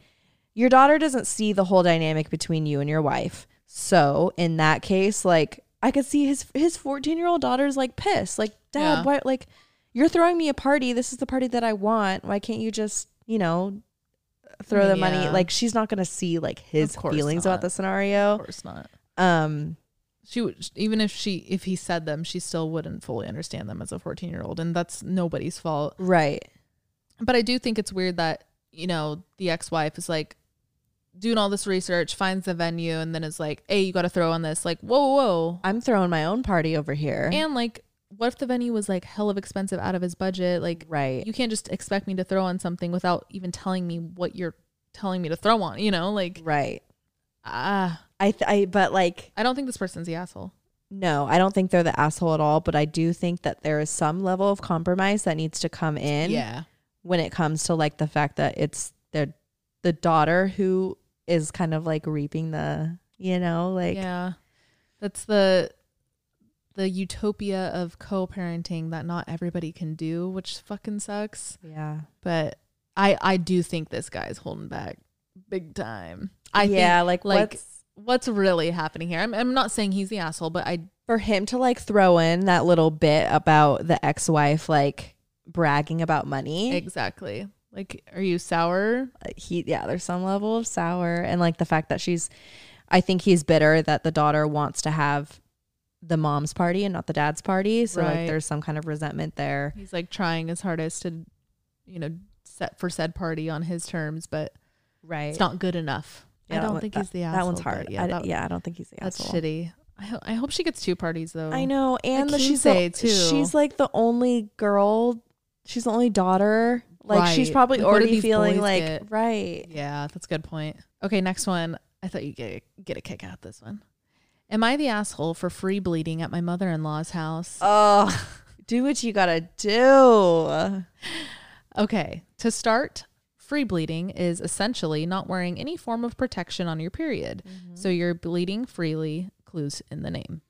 your daughter doesn't see the whole dynamic between you and your wife. So in that case, like I could see his his 14 year old daughter's like pissed. Like, Dad, Yeah. why like you're throwing me a party. This is the party that I want. Why can't you just, you know, throw the money? Yeah. Like she's not gonna see like his feelings not. about the scenario. of course not. Um She would even if she if he said them, she still wouldn't fully understand them as a 14 year old, and that's nobody's fault. right. But I do think it's weird that you know the ex wife is like doing all this research, finds the venue, and then is like, "Hey, you got to throw on this." Like, whoa, whoa, I'm throwing my own party over here. and like, what if the venue was like hell of expensive out of his budget? Like, right. you can't just expect me to throw on something without even telling me what you're telling me to throw on. You know, like, right. ah, I th- I but like I don't think this person's the asshole. No, I don't think they're the asshole at all, but I do think that there is some level of compromise that needs to come in yeah, when it comes to like the fact that it's their the daughter who is kind of like reaping the, you know, like yeah, that's the the utopia of co-parenting that not everybody can do, which fucking sucks. yeah. But I I do think this guy's holding back big time. I yeah, think like, like what's really happening here. I'm I'm not saying he's the asshole, but I for him to like throw in that little bit about the ex-wife like bragging about money. exactly like are you sour? Uh, he yeah there's some level of sour and like the fact that she's i think he's bitter that the daughter wants to have the mom's party and not the dad's party so Right. like there's some kind of resentment there He's like trying his hardest to, you know, set for said party on his terms, but right it's not good enough. Yeah, I don't one- think that, he's the asshole. that one's hard Yeah, I, that- yeah i don't think he's the that's asshole That's shitty. I, ho- I hope she gets two parties though. i know and the, she's the, too. she's like the only girl she's the only daughter like she's probably Like, already feeling like get? right Yeah, that's a good point. Okay, next one. I thought you'd get, get a kick out of this one. Am I the asshole for free bleeding at my mother in law's house? oh *laughs* do what you gotta do Okay, to start, free bleeding is essentially not wearing any form of protection on your period. Mm-hmm. So you're bleeding freely, clues in the name.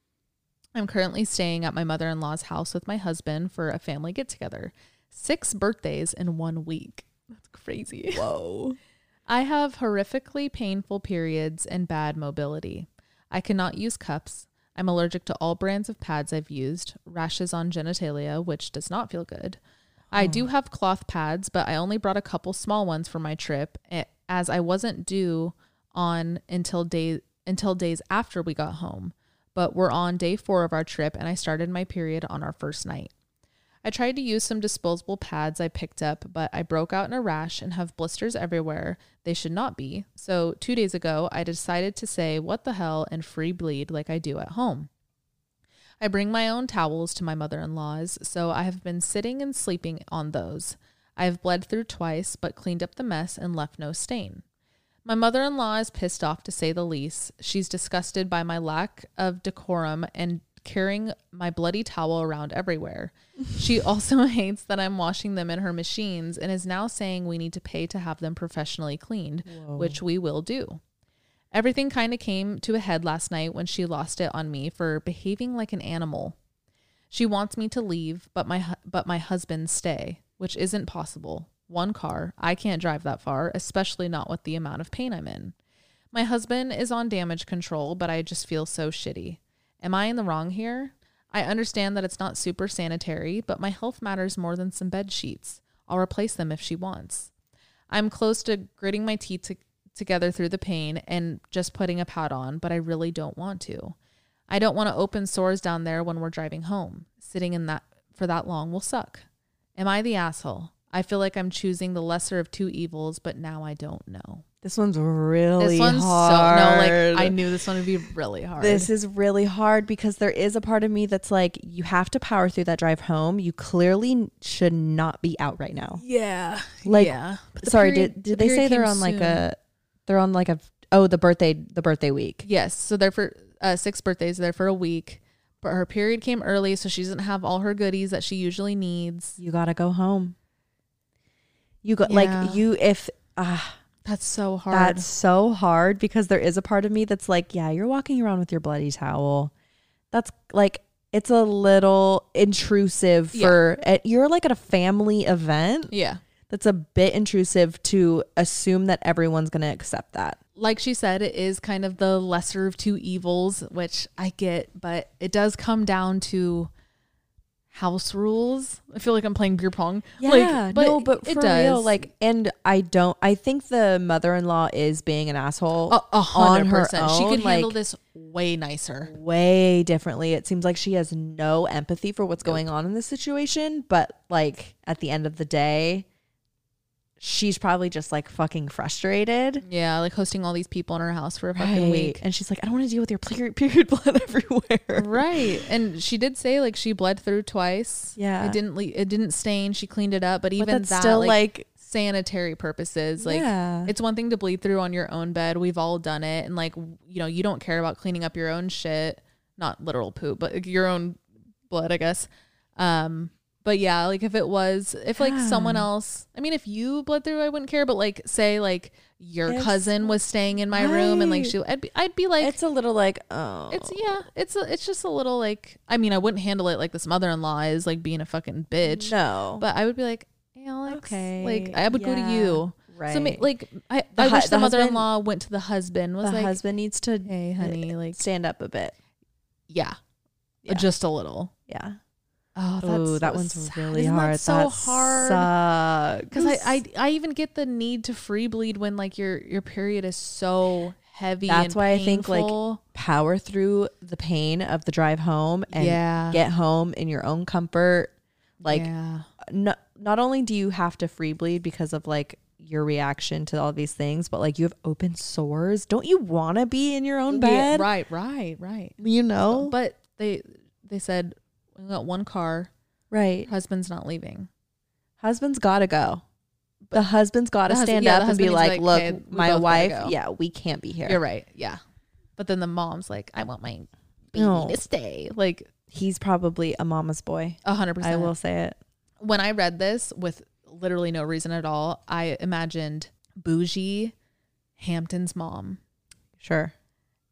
I'm currently staying at my mother in law's house with my husband for a family get together. Six birthdays in one week. That's crazy. *laughs* whoa I have horrifically painful periods and bad mobility. I cannot use cups. I'm allergic to all brands of pads I've used, rashes on genitalia, which does not feel good. I do have cloth pads, but I only brought a couple small ones for my trip eh, as I wasn't due on until day until days after we got home. But we're on day 4 of our trip and I started my period on our first night. I tried to use some disposable pads I picked up, but I broke out in a rash and have blisters everywhere they should not be. So, two days ago, I decided to say, What the hell, and free bleed like I do at home. I bring my own towels to my mother in law's, so I have been sitting and sleeping on those. I have bled through twice, but cleaned up the mess and left no stain. My mother in law is pissed off to say the least. She's disgusted by my lack of decorum and carrying my bloody towel around everywhere. *laughs* She also *laughs* hates that I'm washing them in her machines and is now saying we need to pay to have them professionally cleaned, which we will do. Everything kind of came to a head last night when she lost it on me for behaving like an animal. She wants me to leave, but my but my husband stay, which isn't possible. One car, I can't drive that far, especially not with the amount of pain I'm in. My husband is on damage control, but I just feel so shitty. Am I in the wrong here? I understand that it's not super sanitary, but my health matters more than some bed sheets. I'll replace them if she wants. I'm close to gritting my teeth to- together through the pain and just putting a pad on, but I really don't want to. I don't want to open sores down there when we're driving home. Sitting in that for that long will suck. Am I the asshole? I feel like I'm choosing the lesser of two evils, but now I don't know. This one's really this one's hard. so no, like I knew this one would be really hard. This is really hard because there is a part of me that's like, you have to power through that drive home. You clearly should not be out right now. yeah, Like, yeah. Sorry, period- did the did they say they're on like a they're on like a oh the birthday the birthday week. Yes, so they're for uh, six birthdays. They're for a week, but her period came early, so she doesn't have all her goodies that she usually needs. You gotta go home. You got Yeah. like you if ah That's so hard. that's so hard because there is a part of me that's like, yeah, you're walking around with your bloody towel. That's like it's a little intrusive Yeah. for you're like at a family event. yeah. That's a bit intrusive to assume that everyone's gonna accept that. Like she said, it is kind of the lesser of two evils, which I get, but it does come down to house rules. I feel like I'm playing beer pong. Yeah, like, no, but it for does. real, like, and I don't. I think the mother-in-law is being an asshole. a, a on hundred percent. She could handle like- this way nicer. way differently. It seems like she has no empathy for what's going on in this situation, but like at the end of the day, she's probably just like fucking frustrated. Yeah, like hosting all these people in her house for a fucking Right. week. And she's like, I don't want to deal with your period, *laughs* period blood everywhere. right and she did say like she bled through twice Yeah. it didn't le- it didn't stain she cleaned it up but even But that's that still like, like, sanitary purposes like yeah. it's one thing to bleed through on your own bed we've all done it and like you know you don't care about cleaning up your own shit not literal poop but like, your own blood i guess um but yeah like if it was if like someone else i mean if you bled through i wouldn't care but like say like your It's- cousin was staying in my room and like she I'd be, I'd be like it's a little like, oh. it's yeah, it's a, it's just a little like I mean I wouldn't handle it like this mother-in-law is like being a fucking bitch, no. but I would be like, Alex, Okay, like I would go to you. right. So like I, The I hu- wish the, the mother-in-law went to the husband was the like, husband needs to hey honey, like stand up a bit. yeah, Yeah. just a little. Yeah. Oh, that's Oh, that one's sad. really Isn't hard. That so That hard. Because I, I I even get the need to free bleed when like your your period is so heavy. That's why I think, like, power through the pain of the drive home and yeah, get home in your own comfort. Like, yeah. no, not only do you have to free bleed because of like your reaction to all these things, but like you have open sores. Don't you want to be in your own Yeah, bed? right, right, right. You know? But they they said we got one car. right. Husband's not leaving. Husband's got to go. The husband's got to hus- stand yeah, up and be like, look, "Okay, my wife, go." yeah, we can't be here. You're right. Yeah. But then the mom's like, I want my baby No. to stay. Like He's probably a mama's boy. a hundred I will say it. When I read this with literally no reason at all, I imagined bougie Hampton's mom Sure.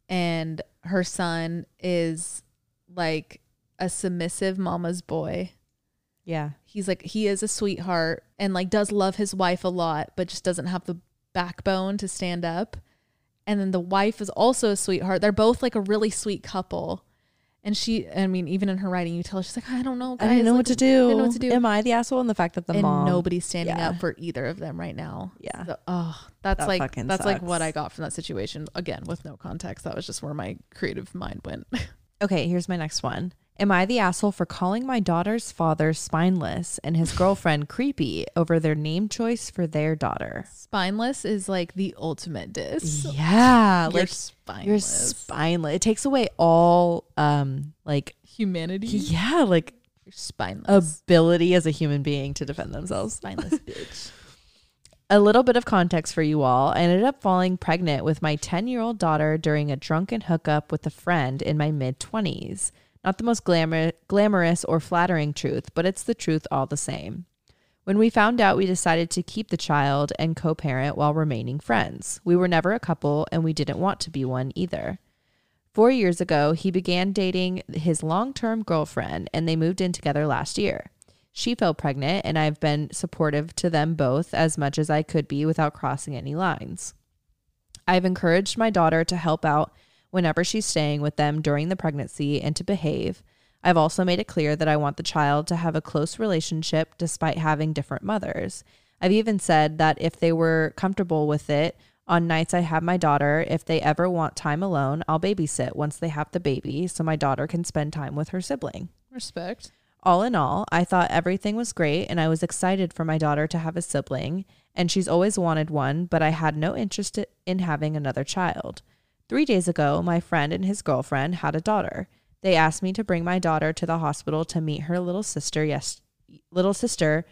and her son is like a submissive mama's boy. Yeah. he's like he is a sweetheart and like does love his wife a lot but just doesn't have the backbone to stand up and then the wife is also a sweetheart they're both like a really sweet couple and she i mean even in her writing you tell her she's like i don't know I didn't know like, what to do. I didn't know what to do Am I the asshole? And the fact that the and mom, nobody's standing yeah. up for either of them right now Yeah. So, oh that's That like that's like what i got from that situation again with no context that was just where my creative mind went *laughs* Okay, here's my next one. Am I the asshole for calling my daughter's father spineless and his girlfriend creepy over their name choice for their daughter? spineless is like the ultimate diss Yeah, *laughs* you're like spineless you're spineless. It takes away all um like humanity yeah, like you're spineless ability as a human being to defend themselves. spineless *laughs* bitch. A little bit of context for you all. I ended up falling pregnant with my 10 year old daughter during a drunken hookup with a friend in my mid 20s. Not the most glamour- glamorous or flattering truth, but it's the truth all the same. When we found out, we decided to keep the child and co parent while remaining friends. We were never a couple, and we didn't want to be one either. Four years ago, he began dating his long term girlfriend, and they moved in together last year. She fell pregnant, and I've been supportive to them both as much as I could be without crossing any lines. I've encouraged my daughter to help out whenever she's staying with them during the pregnancy and to behave. I've also made it clear that I want the child to have a close relationship despite having different mothers. I've even said that if they were comfortable with it, on nights I have my daughter, if they ever want time alone, I'll babysit once they have the baby so my daughter can spend time with her sibling. Respect. All in all, I thought everything was great and I was excited for my daughter to have a sibling, and she's always wanted one, but I had no interest in having another child. Three days ago, my friend and his girlfriend had a daughter. They asked me to bring my daughter to the hospital to meet her little sister yes little sister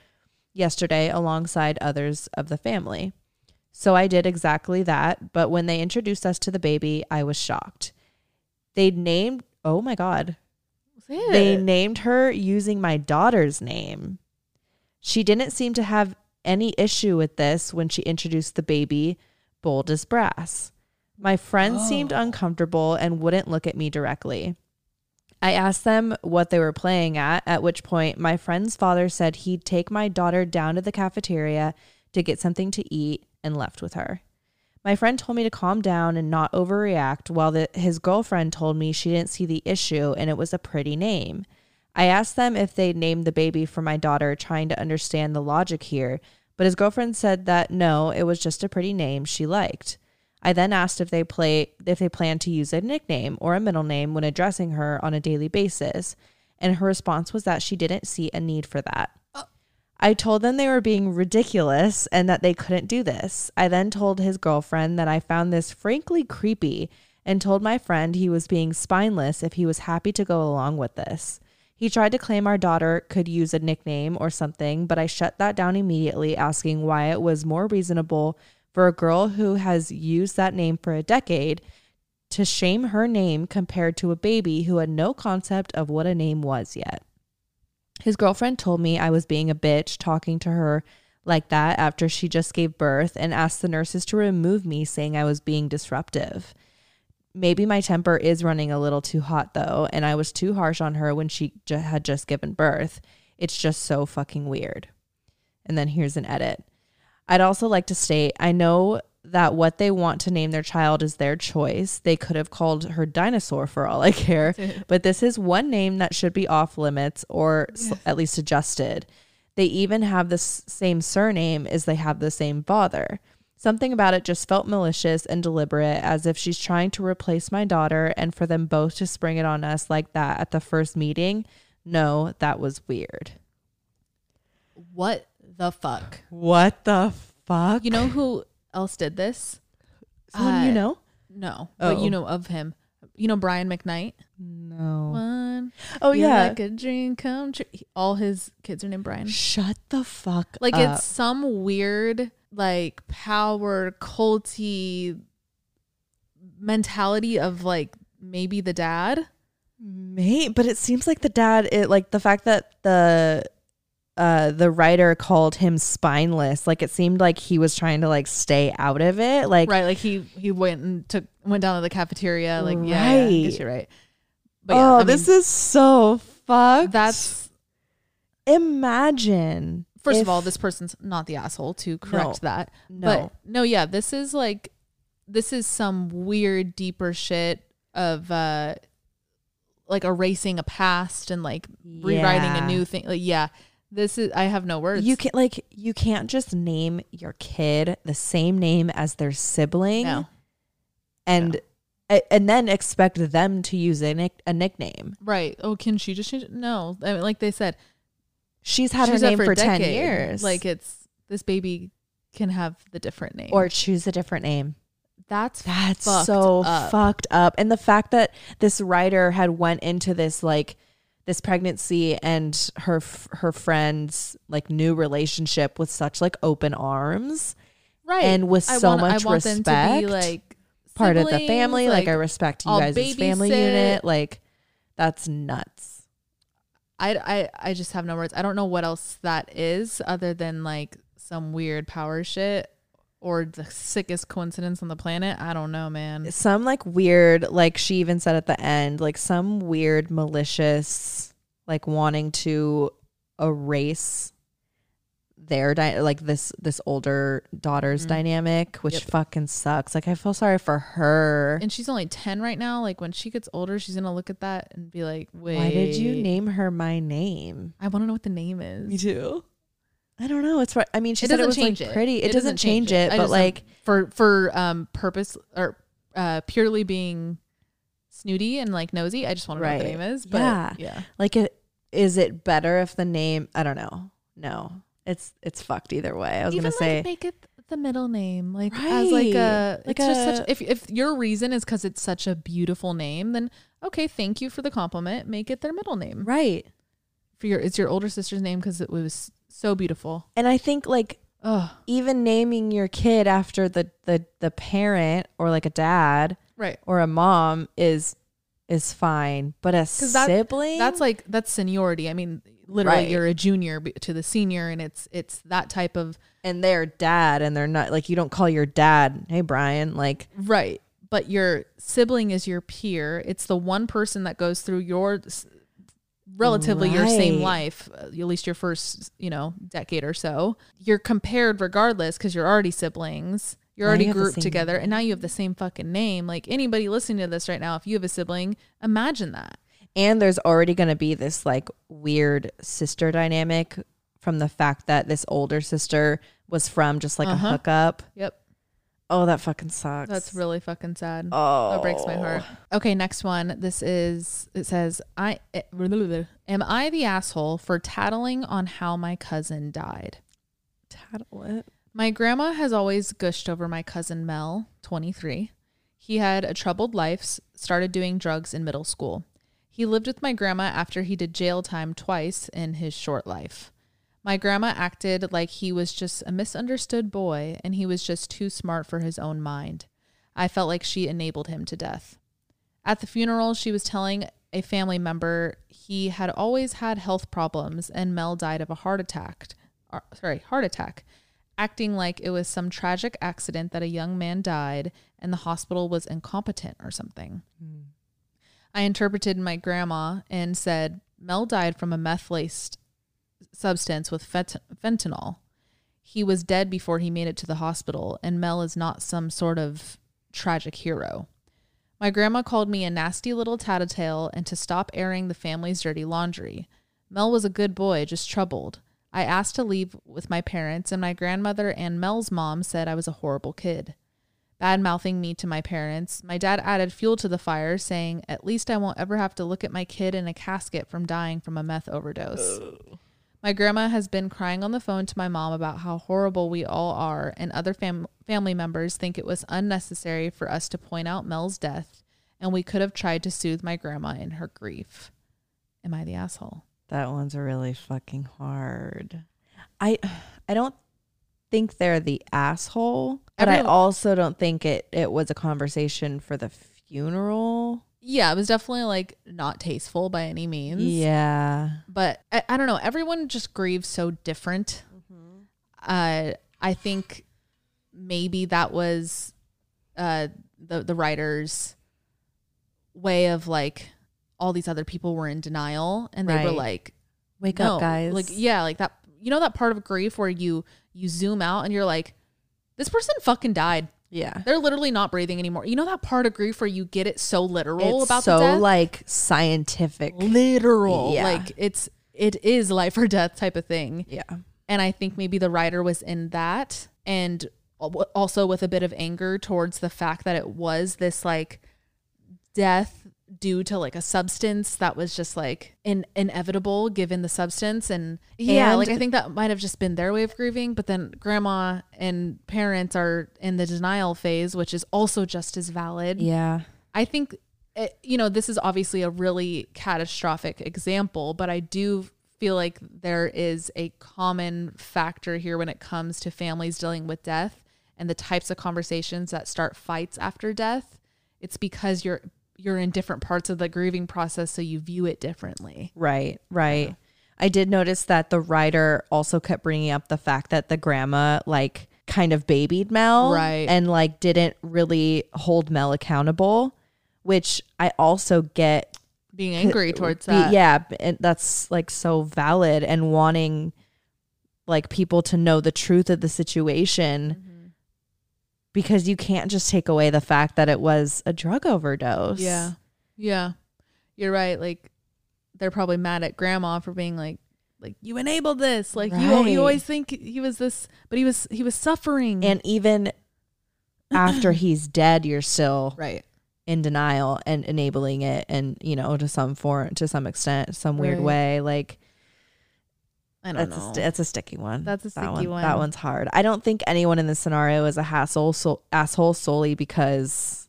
yesterday alongside others of the family. So I did exactly that, but when they introduced us to the baby, I was shocked. They named oh my god. They named her using my daughter's name. She didn't seem to have any issue with this when she introduced the baby bold as brass. My friends oh. seemed uncomfortable and wouldn't look at me directly. I asked them what they were playing at, at which point my friend's father said he'd take my daughter down to the cafeteria to get something to eat and left with her. My friend told me to calm down and not overreact, while the, his girlfriend told me she didn't see the issue and it was a pretty name. I asked them if they'd named the baby for my daughter, trying to understand the logic here, but his girlfriend said that no, it was just a pretty name she liked. I then asked if they play if they plan to use a nickname or a middle name when addressing her on a daily basis, and her response was that she didn't see a need for that. Oh. I told them they were being ridiculous and that they couldn't do this. I then told his girlfriend that I found this frankly creepy and told my friend he was being spineless if he was happy to go along with this. He tried to claim our daughter could use a nickname or something, but I shut that down immediately, asking why it was more reasonable for a girl who has used that name for a decade to shame her name compared to a baby who had no concept of what a name was yet. His girlfriend told me I was being a bitch talking to her like that after she just gave birth and asked the nurses to remove me, saying I was being disruptive. Maybe my temper is running a little too hot though, and I was too harsh on her when she j- had just given birth. It's just so fucking weird. And then here's an edit. I'd also like to state I know that what they want to name their child is their choice. They could have called her dinosaur for all I care, *laughs* but this is one name that should be off limits or yeah. at least suggested. They even have the same surname as they have the same father. Something about it just felt malicious and deliberate, as if she's trying to replace my daughter, and for them both to spring it on us like that at the first meeting. No, that was weird. What the fuck? What the fuck? You know who else did this? Someone uh, you know? No, oh. but you know of him. You know Brian McKnight? No. One. Oh yeah, like a dream come true. All his kids are named Brian. Shut the fuck. Like up. it's some weird like power culty mentality of like maybe the dad. May, but it seems like the dad. It like the fact that the uh, the writer called him spineless. Like it seemed like he was trying to like stay out of it. Like right, like he he went and took went down to the cafeteria. Like right. yeah, yeah, you're right. But yeah, oh, I mean, this is so fucked. That's imagine. First if, of all, this person's not the asshole to correct no, that. No, but no, yeah, this is like this is some weird deeper shit of uh like erasing a past and like yeah. rewriting a new thing. Like yeah this is I have no words. You can't like you can't just name your kid the same name as their sibling. No. And no. and then expect them to use a nick, a nickname. Right. Oh, can she just change it? No. I mean, like they said, she's had she's her name for, for 10 years. Like it's this baby can have the different name or choose a different name. That's that's so up. fucked up. And the fact that this writer had went into this like this pregnancy and her her friend's like new relationship with such like open arms, right? And with so want, much respect, like part of the family. Like, like I respect you guys' family unit. Like that's nuts. I, I I just have no words. I don't know what else that is other than like some weird power shit or the sickest coincidence on the planet. I don't know, man. Some like weird, like she even said at the end, like some weird malicious, like wanting to erase their di- like this this older daughter's mm-hmm. dynamic, which yep. fucking sucks. Like I feel sorry for her. And she's only ten right now. Like when she gets older, she's gonna look at that and be like, "Wait, why did you name her my name?" I want to know what the name is. Me too. I don't know. It's right. I mean, she it said it was like it. pretty. It, it doesn't, change, it, it but like for for um purpose or uh purely being snooty and like nosy. I just want to right. know what the name is. But yeah, yeah. Like it, is it better if the name? I don't know. No, it's it's fucked either way. I was Even gonna say make it the middle name, like as like a Right. like Like just such. If if your reason is because it's such a beautiful name, then okay, thank you for the compliment. Make it their middle name. right. For your it's your older sister's name because it was so beautiful. And I think like Oh, even naming your kid after the the the parent or like a dad right. or a mom is is fine, but a 'Cause that- sibling That's like that's seniority. I mean, literally, Right. you're a junior to the senior, and it's it's that type of and they're dad and they're not like you don't call your dad, "Hey Brian," like right. But your sibling is your peer. It's the one person that goes through your relatively your same life, uh, at least your first you know decade or so. You're compared regardless because you're already siblings. You're Now already you grouped together, and now you have the same fucking name. Like anybody listening to this right now, if you have a sibling, imagine that. and there's already going to be this like weird sister dynamic from the fact that this older sister was from just like Uh-huh. a hookup. Yep. Oh, that fucking sucks. That's really fucking sad. oh, That breaks my heart. Okay, next one. This is it says I eh, *laughs* am I the asshole for tattling on how my cousin died. Tattle it. My grandma has always gushed over my cousin Mel, 23. He had a troubled life, started doing drugs in middle school. He lived with my grandma after he did jail time twice in his short life. My grandma acted like he was just a misunderstood boy and he was just too smart for his own mind. I felt like she enabled him to death. At the funeral, she was telling a family member he had always had health problems and Mel died of a heart attack. uh, Sorry, heart attack, acting like it was some tragic accident that a young man died and the hospital was incompetent or something. Mm. I interpreted my grandma and said Mel died from a meth laced substance with fent- fentanyl. He was dead before he made it to the hospital, and Mel is not some sort of tragic hero. My grandma called me a nasty little tattletale and to stop airing the family's dirty laundry. Mel was a good boy, just troubled. I asked to leave with my parents, and my grandmother and Mel's mom said I was a horrible kid. Bad mouthing me to my parents, my dad added fuel to the fire, saying, At least I won't ever have to look at my kid in a casket from dying from a meth overdose. My grandma has been crying on the phone to my mom about how horrible we all are, and other fam- family members think it was unnecessary for us to point out Mel's death, and we could have tried to soothe my grandma in her grief. Am I the asshole? That one's really fucking hard. I I don't think they're the asshole, but I also don't think it it was a conversation for the funeral. Yeah, it was definitely like not tasteful by any means. Yeah. but I, I don't know. Everyone just grieves so different. Uh, I think maybe that was uh, the the writer's way of like all these other people were in denial and they were like, Wake no, up, guys. Like yeah, like that. You know that part of grief where you you zoom out and you're like, this person fucking died. Yeah. They're literally not breathing anymore. You know that part of grief where you get it so literal It's about so the death? like scientific. literal. Yeah. Like it's it is life or death type of thing. Yeah. And I think maybe the writer was in that and also with a bit of anger towards the fact that it was this like death due to like a substance that was just like in, inevitable given the substance and yeah And- like i think that might have just been their way of grieving but then grandma and parents are in the denial phase which is also just as valid Yeah. I think, it, you know, this is obviously a really catastrophic example, but I do feel like there is a common factor here when it comes to families dealing with death and the types of conversations that start fights after death. It's because you're you're in different parts of the grieving process, so you view it differently. Right, right. I did notice that the writer also kept bringing up the fact that the grandma like kind of babied Mel, Right. and like didn't really hold Mel accountable, which I also get. Being *laughs* angry towards that. yeah, and that's like so valid and wanting like people to know the truth of the situation Mm-hmm. Because you can't just take away the fact that it was a drug overdose. Yeah. Yeah. You're right. Like they're probably mad at grandma for being like like you enabled this. Like you you always think he was this but he was he was suffering. And even after *clears throat* he's dead, you're still right. in denial and enabling it and you know to some form to some extent some weird Right. way like I don't that's a, know. st- that's a sticky one That's a that sticky one, one. that one's hard i don't think anyone in this scenario is a hassle so asshole solely because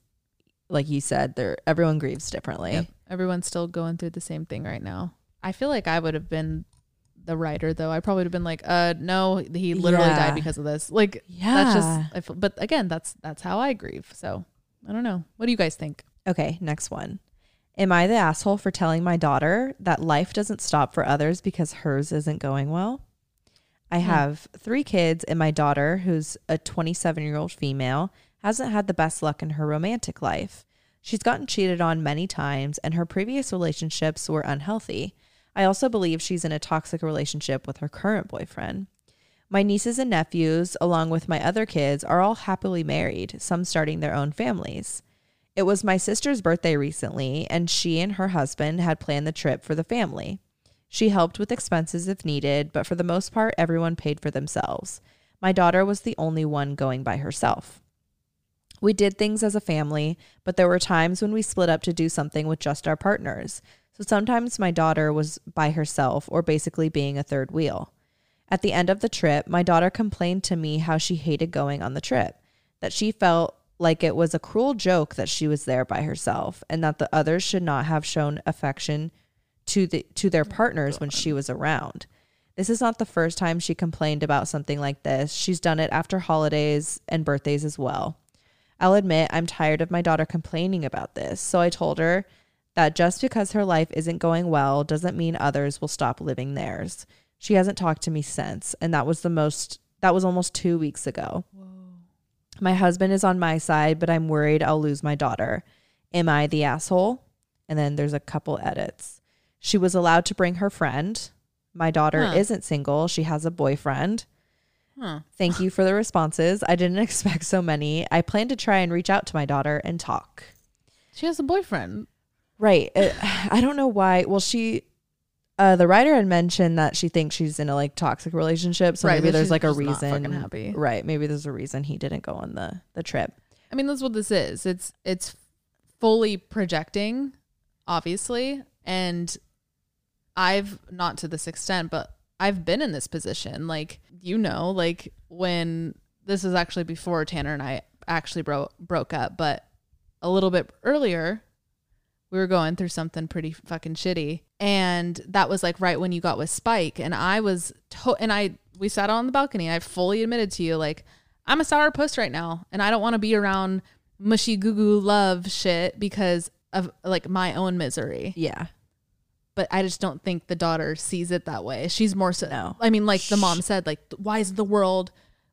like you said they're everyone grieves differently Yep. Everyone's still going through the same thing right now. I feel like I would have been the writer though. I probably would have been like, uh, no, he literally Yeah. died because of this. Like, yeah that's just. I feel, but again, that's that's how I grieve. So I don't know. What do you guys think? Okay, next one. Am I the asshole for telling my daughter that life doesn't stop for others because hers isn't going well? I Hmm. have three kids, and my daughter, who's a 27 year old female, hasn't had the best luck in her romantic life. She's gotten cheated on many times, and her previous relationships were unhealthy. I also believe she's in a toxic relationship with her current boyfriend. My nieces and nephews, along with my other kids, are all happily married, some starting their own families. It was my sister's birthday recently, and she and her husband had planned the trip for the family. She helped with expenses if needed, but for the most part, everyone paid for themselves. My daughter was the only one going by herself. We did things as a family, but there were times when we split up to do something with just our partners. So sometimes my daughter was by herself or basically being a third wheel. At the end of the trip, my daughter complained to me how she hated going on the trip, that she felt like it was a cruel joke that she was there by herself and that the others should not have shown affection to the to their partners when she was around. This is not the first time she complained about something like this. She's done it after holidays and birthdays as well. I'll admit I'm tired of my daughter complaining about this. So I told her that just because her life isn't going well doesn't mean others will stop living theirs. She hasn't talked to me since, and that was the most that was almost 2 weeks ago. My husband is on my side, but I'm worried I'll lose my daughter. Am I the asshole? And then there's a couple edits. She was allowed to bring her friend. My daughter Huh. isn't single. She has a boyfriend. Huh. Thank you for the responses. I didn't *laughs* expect so many. I plan to try and reach out to my daughter and talk. She has a boyfriend. Right. Uh, *sighs* I don't know why. Well, she, uh, the writer had mentioned that she thinks she's in a like toxic relationship. So Right, maybe that there's she's like a just not reason. fucking happy. Right. Maybe there's a reason he didn't go on the the trip. I mean, that's what this is. It's it's fully projecting, obviously, and I've not to this extent, but I've been in this position. Like you know, like when this is actually before Tanner and I actually broke broke up, but a little bit earlier, we were going through something pretty fucking shitty, and that was like right when you got with Spike, and I was to- and I we sat on the balcony. I fully admitted to you like I'm a sour puss right now, and I don't want to be around mushy goo goo love shit because of like my own misery. Yeah. But I just don't think the daughter sees it that way. She's more so. No. I mean, like the mom said, like why is the world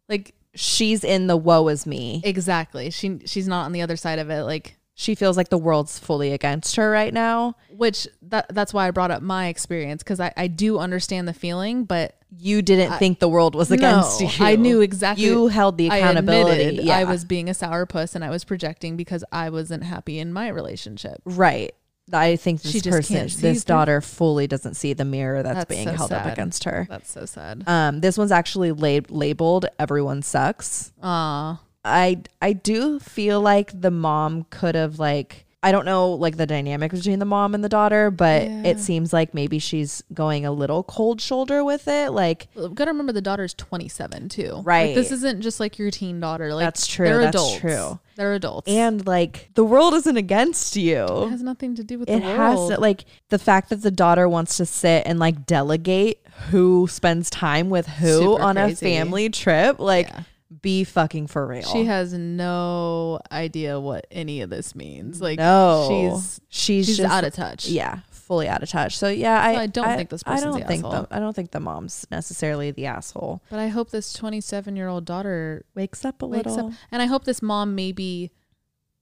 like She's in the woe is me. exactly? She she's not on the other side of it. Like She feels like the world's fully against her right now. which that that's why I brought up my experience because I I do understand the feeling, but You didn't think the world was against no, you. I knew exactly. You held the I accountability. admitted yeah. I was being a sourpuss and I was projecting because I wasn't happy in my relationship. right. I think this person, this daughter, fully doesn't see the mirror that's, That's being so held up against her. That's so sad. Um, this one's actually lab- labeled "Everyone Sucks." Aw. I I do feel like the mom could have like I don't know like the dynamic between the mom and the daughter, but Yeah. it seems like maybe she's going a little cold shoulder with it. Like Well, gotta remember the daughter's 27 too. Like, Right. this isn't just like your teen daughter. Like That's true, They're that's adults. true. They're adults. and like the world isn't against you. it has nothing to do with It the has to like the fact that the daughter wants to sit and like delegate who spends time with who Super on a family trip. Like Yeah. Be fucking for real. She has no idea what any of this means. Like no, she's she's she's just out of touch. yeah, fully out of touch. So yeah, I, So I don't think this I don't the think asshole. the I don't think the mom's necessarily the asshole. But I hope this 27 year old daughter Wakes up a wakes little, up, and I hope this mom maybe,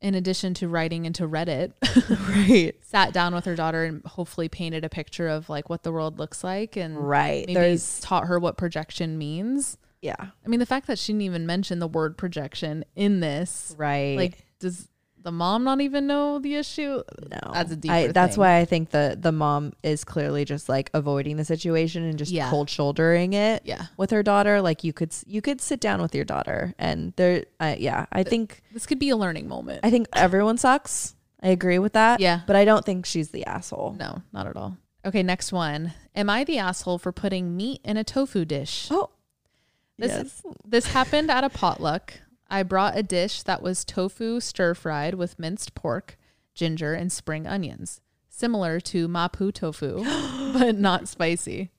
in addition to writing into Reddit, *laughs* *laughs* right? sat down with her daughter and hopefully painted a picture of like what the world looks like and Right. maybe There's taught her what projection means. Yeah, I mean, the fact that she didn't even mention the word projection in this, right. like, does the mom not even know the issue? no, that's a deeper I, that's thing. why I think the the mom is clearly just like avoiding the situation and just Yeah. cold shouldering it. Yeah, with her daughter like you could you could sit down with your daughter and there uh, yeah i think this could be a learning moment. i think everyone sucks I agree with that. Yeah. But I don't think she's the asshole. No, not at all. Okay, next one. Am I the asshole for putting meat in a tofu dish? Oh. This yes. this happened at a potluck. I brought a dish that was tofu stir fried with minced pork, ginger, and spring onions, similar to mapo tofu, *gasps* but not spicy.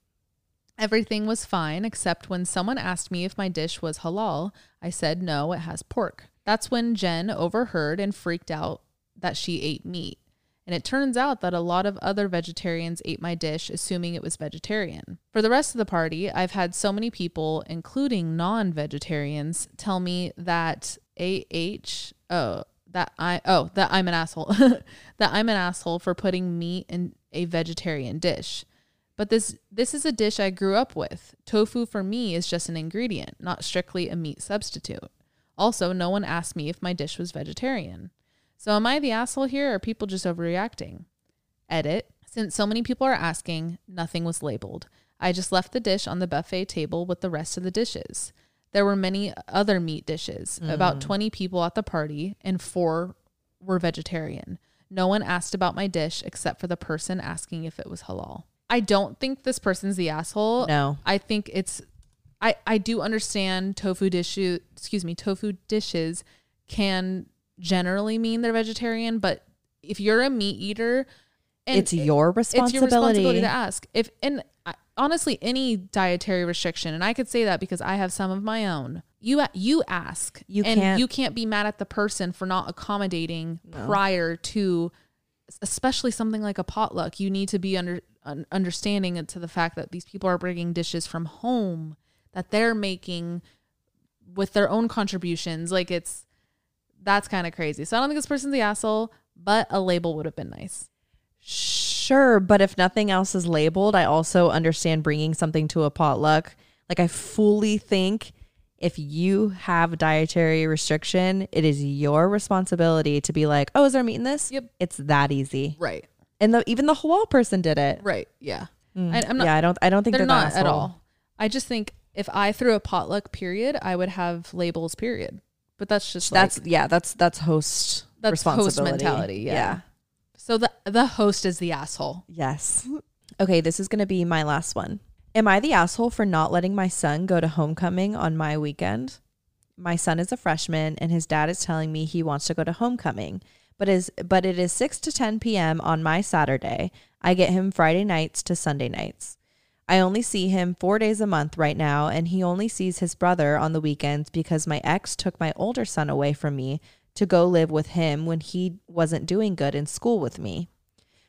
Everything was fine except when someone asked me if my dish was halal, I said no, it has pork. That's when Jen overheard and freaked out that she ate meat. And it turns out that a lot of other vegetarians ate my dish, assuming it was vegetarian. For the rest of the party, I've had so many people, including non vegetarians, tell me that AH, oh, that I, oh, that I'm an asshole, *laughs* that I'm an asshole for putting meat in a vegetarian dish. But this this is a dish I grew up with. Tofu for me is just an ingredient, not strictly a meat substitute. Also, no one asked me if my dish was vegetarian. So am I the asshole here or are people just overreacting? Edit. Since so many people are asking, nothing was labeled. I just left the dish on the buffet table with the rest of the dishes. There were many other meat dishes, about mm. 20 people at the party, and four were vegetarian. No one asked about my dish except for the person asking if it was halal. I don't think this person's the asshole. No. I think it's I I do understand tofu dishes, excuse me, tofu dishes can generally mean they're vegetarian, but if you're a meat eater and it's your it's your responsibility. responsibility to ask. If and I- honestly, any dietary restriction, and I could say that because I have some of my own. You you ask, You and can't- you can't be mad at the person for not accommodating prior to, especially something like a potluck. You need to be under understanding to the fact that these people are bringing dishes from home that they're making with their own contributions. Like it's that's kind of crazy. So I don't think this person's the asshole, but a label would have been nice. Sure, but if nothing else is labeled, I also understand bringing something to a potluck. Like I fully think if you have dietary restriction, it is your responsibility to be like, "Oh, is there meat in this?" Yep. It's that easy. Right. And the even the halal person did it. Right. Yeah. Mm. I, I'm not. yeah, I don't. I don't think they're, they're, the not at all. I just think if I threw a potluck, period, I would have labels, period. But that's just That's like, yeah. That's that's host that's host responsibility. mentality. Yeah. So the the host is the asshole. Yes. Okay, this is going to be my last one. Am I the asshole for not letting my son go to homecoming on my weekend? My son is a freshman and his dad is telling me he wants to go to homecoming, but is but it is 6 to 10 p.m. on my Saturday. I get him Friday nights to Sunday nights. I only see him 4 days a month right now and he only sees his brother on the weekends because my ex took my older son away from me to go live with him when he wasn't doing good in school with me.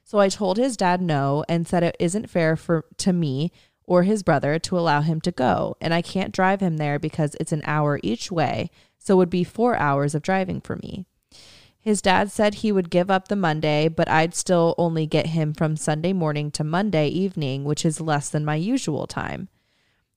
So I told his dad no and said it isn't fair for to me or his brother to allow him to go, and I can't drive him there because it's an hour each way, so it would be 4 hours of driving for me. His dad said he would give up the Monday, but I'd still only get him from Sunday morning to Monday evening, which is less than my usual time.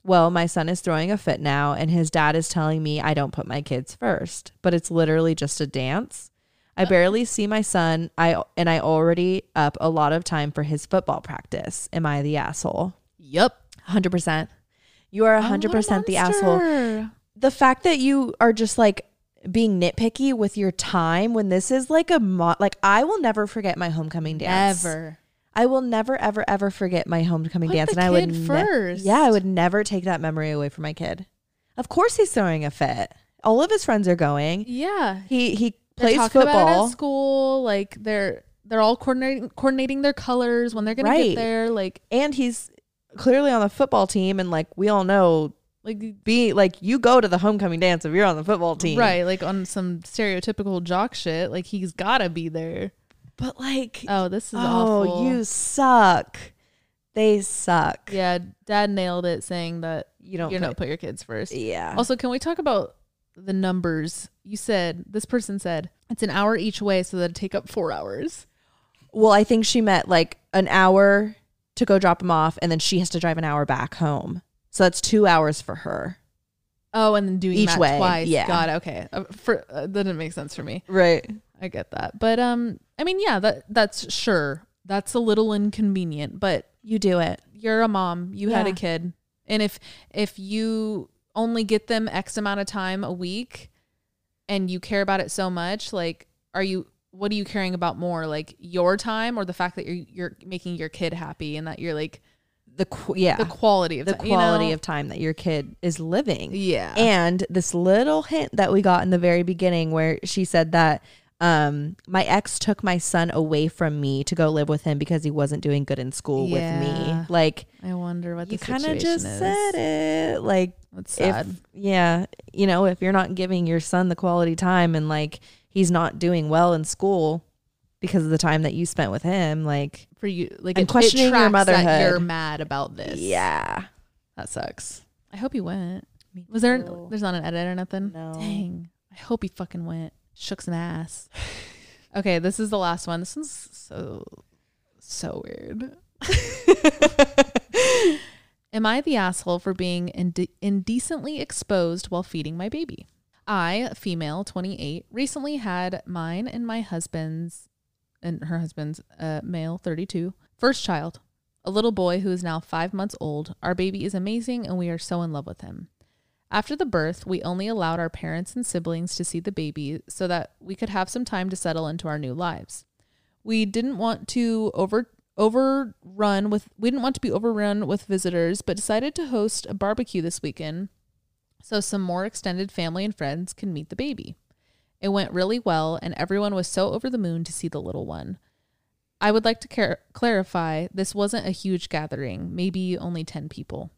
Well, my son is throwing a fit now, and his dad is telling me I don't put my kids first, but it's literally just a dance. I barely see my son. I and I already up a lot of time for his football practice. Am I the asshole? Yep. 100%. You are 100% the asshole. The fact that you are just like being nitpicky with your time when this is like a mo- like I will never forget my homecoming dance. Ever. I will never ever ever forget my homecoming Put dance and I would ne- first. yeah, I would never take that memory away from my kid. Of course he's throwing a fit. All of his friends are going. Yeah. He he plays football. at school. Like they're they're all coordinating coordinating their colors when they're gonna get there. Like and he's clearly on the football team and like we all know like be like you go to the homecoming dance if you're on the football team right. Like on some stereotypical jock shit. Like he's gotta be there. but like Oh, this is oh awful. you suck they suck Yeah, dad nailed it saying that you don't you're put, not put your kids first. yeah Also, can we talk about the numbers? You said this person said it's an hour each way, so that'd take up four hours. well i think she meant like an hour to go drop him off and then she has to drive an hour back home so that's two hours for her Oh, and then doing Each that way, twice. yeah. God, okay. Uh, for uh, that didn't make sense for me. right I get that, but um, I mean, yeah, that that's sure. That's a little inconvenient, but you do it you're a mom. You had a Yeah. kid, and if if you only get them X amount of time a week, and you care about it so much, like, are you what are you caring about more, like your time or the fact that you're you're making your kid happy and that you're like The qu- yeah, the quality of the time, you quality know? of time that your kid is living. yeah And this little hint that we got in the very beginning where she said that um my ex took my son away from me to go live with him because he wasn't doing good in school with me. Like I wonder what the you kind of just is. said it. Like That's sad. if yeah, you know, if you're not giving your son the quality time and like he's not doing well in school because of the time that you spent with him, like for you like I'm it, questioning it your tracks that motherhood. you're mad about this. Yeah. that sucks. I hope he went. Was there too. there's not an edit or nothing? No. dang. I hope he fucking went. Shook some ass. *sighs* Okay this is the last one. This one's so so weird. *laughs* Am i the asshole for being inde- indecently exposed while feeding my baby? I female 28 recently had mine and my husband's and her husband's uh, male 32 first child a little boy who is now five months old. Our baby is amazing and we are so in love with him. After the birth we only allowed our parents and siblings to see the baby so that we could have some time to settle into our new lives. We didn't want to over overrun with we didn't want to be overrun with visitors but decided to host a barbecue this weekend so some more extended family and friends can meet the baby it went really well, and everyone was so over the moon to see the little one. I would like to car- clarify this wasn't a huge gathering, maybe only 10 people.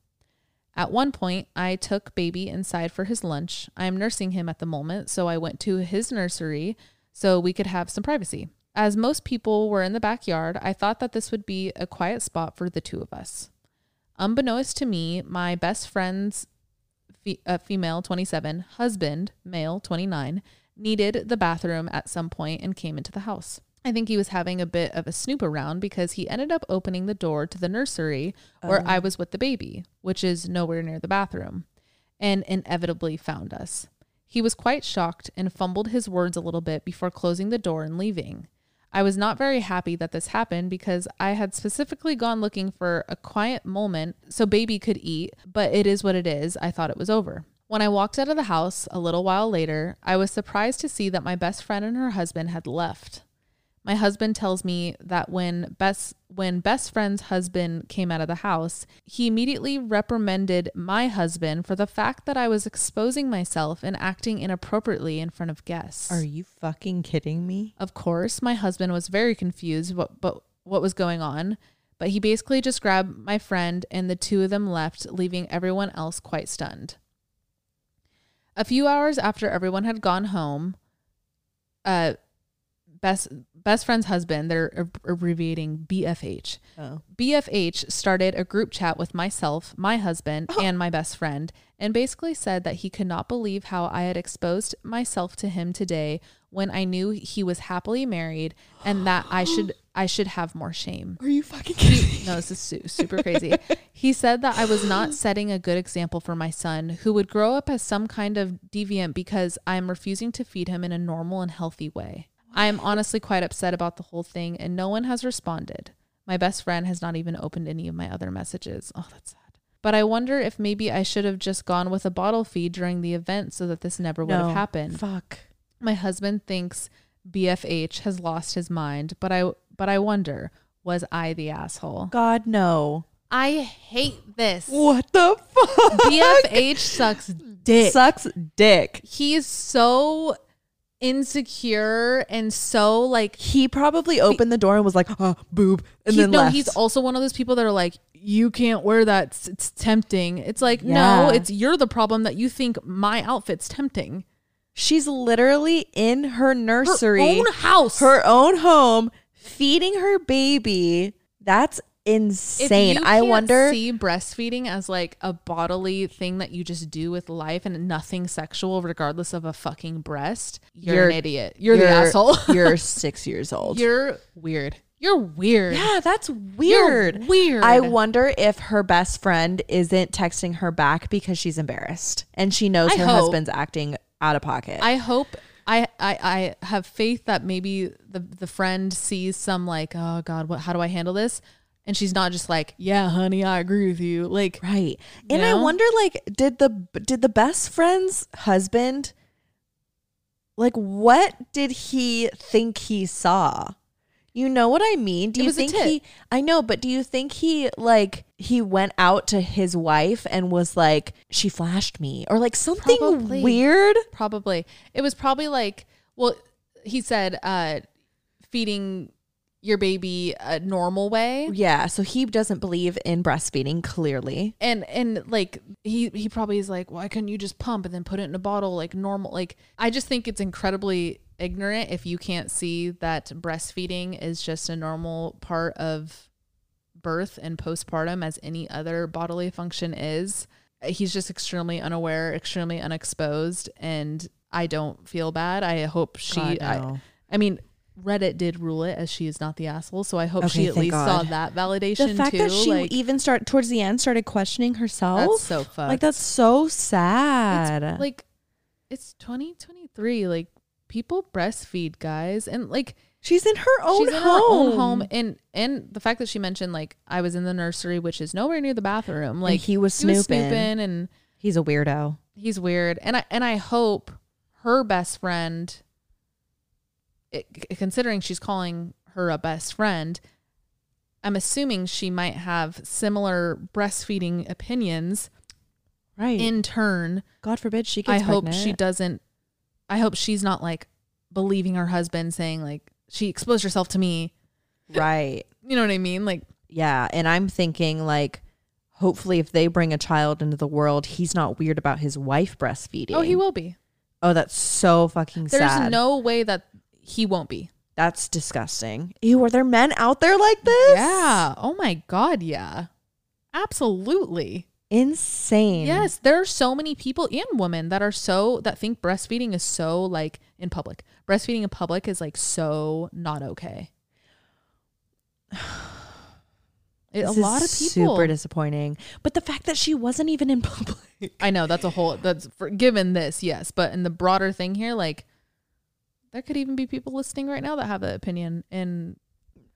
At one point, I took baby inside for his lunch. I am nursing him at the moment, so I went to his nursery so we could have some privacy. As most people were in the backyard, I thought that this would be a quiet spot for the two of us. Unbeknownst to me, my best friend's uh, female 27 husband, male 29, needed the bathroom at some point and came into the house. I think he was having a bit of a snoop around because he ended up opening the door to the nursery where I oh. was with the baby, which is nowhere near the bathroom, and inevitably found us. He was quite shocked and fumbled his words a little bit before closing the door and leaving. I was not very happy that this happened because I had specifically gone looking for a quiet moment so baby could eat, but it is what it is. I thought it was over. When I walked out of the house a little while later, I was surprised to see that my best friend and her husband had left. My husband tells me that when best when best friend's husband came out of the house, he immediately reprimanded my husband for the fact that I was exposing myself and acting inappropriately in front of guests. Are you fucking kidding me? Of course, my husband was very confused what but what was going on, but he basically just grabbed my friend and the two of them left, leaving everyone else quite stunned. A few hours after everyone had gone home, uh best best friend's husband, they're abbreviating BFH. Oh. BFH started a group chat with myself, my husband, *gasps* and my best friend, and basically said that he could not believe how I had exposed myself to him today when I knew he was happily married and that I should I should have more shame. Are you fucking kidding? No, this is su- super crazy. he said that I was not *gasps* setting a good example for my son, who would grow up as some kind of deviant because I am refusing to feed him in a normal and healthy way. I am honestly quite upset about the whole thing, and no one has responded. My best friend has not even opened any of my other messages. Oh, that's sad. But I wonder if maybe I should have just gone with a bottle feed during the event so that this never would have happened. Fuck. My husband thinks BFH has lost his mind, but I but I wonder, was I the asshole? God no. I hate this. What the fuck? BFH sucks dick. Sucks dick. He is so insecure and so like He probably opened the door and was like, oh, boob, and he- then no, left. he's also one of those people that are like, you can't wear that. It's, it's tempting. It's like, Yeah. no, it's you're the problem that you think my outfit's tempting. She's literally in her nursery, Her own house. her own home, feeding her baby. That's insane. I wonder. see breastfeeding as like a bodily thing that you just do with life and nothing sexual, regardless of a fucking breast. You're, You're- an idiot. You're, the asshole. *laughs* you're six years old. you're weird. You're weird. yeah, that's You're weird. weird. I wonder if her best friend isn't texting her back because she's embarrassed and she knows I her hope. husband's acting out of pocket. I hope I, I have faith that maybe the the friend sees some like oh god what how do I handle this and she's not just like yeah honey I agree with you like Right. And I wonder like did the did the best friend's husband Like, what did he think he saw? You know what I mean? Do you think he? I know, but do you think he like he went out to his wife and was like, she flashed me, or like something Probably. weird? Probably. It was probably like, well, he said uh feeding your baby a normal way. Yeah. So he doesn't believe in breastfeeding. Clearly, And and like he he probably is like, why couldn't you just pump and then put it in a bottle like normal? Like I just think it's incredibly ignorant if you can't see that breastfeeding is just a normal part of birth and postpartum as any other bodily function is. He's just extremely unaware, extremely unexposed, and I don't feel bad. I hope she. God, I, no. I mean, Reddit did rule it as she is not the asshole, so I hope Okay, she at least saw that validation the fact too. that she like, even start towards the end started questioning herself. that's so fucked. like that's so sad. like it's 2023 like people breastfeed guys and like she's in her own she's in home. her own home and and the fact that she mentioned like i was in the nursery which is nowhere near the bathroom like he was he was snooping. snooping and He's a weirdo. he's weird and i and i hope her best friend it, considering she's calling her a best friend i'm assuming she might have similar breastfeeding opinions Right. in turn God forbid she I gets hope she doesn't. I hope she's not like believing her husband saying like she exposed herself to me. Right. You know what I mean? Like Yeah. And I'm thinking like hopefully if they bring a child into the world, he's not weird about his wife breastfeeding. oh, he will be. Oh, that's so fucking sad. There's sad. no way that he won't be. that's disgusting. Ew, are there men out there like this? Yeah. Oh my god. Yeah. Absolutely. Insane. Yes, there are so many people and women that are so that think breastfeeding is so like in public. Breastfeeding in public is like so not okay. *sighs* *sighs* *sighs* It- a This lot of people. super disappointing. But the fact that she wasn't even in *laughs* public. I know that's a whole that's for given this, yes, but in the broader thing here, like there could even be people listening right now that have that opinion, and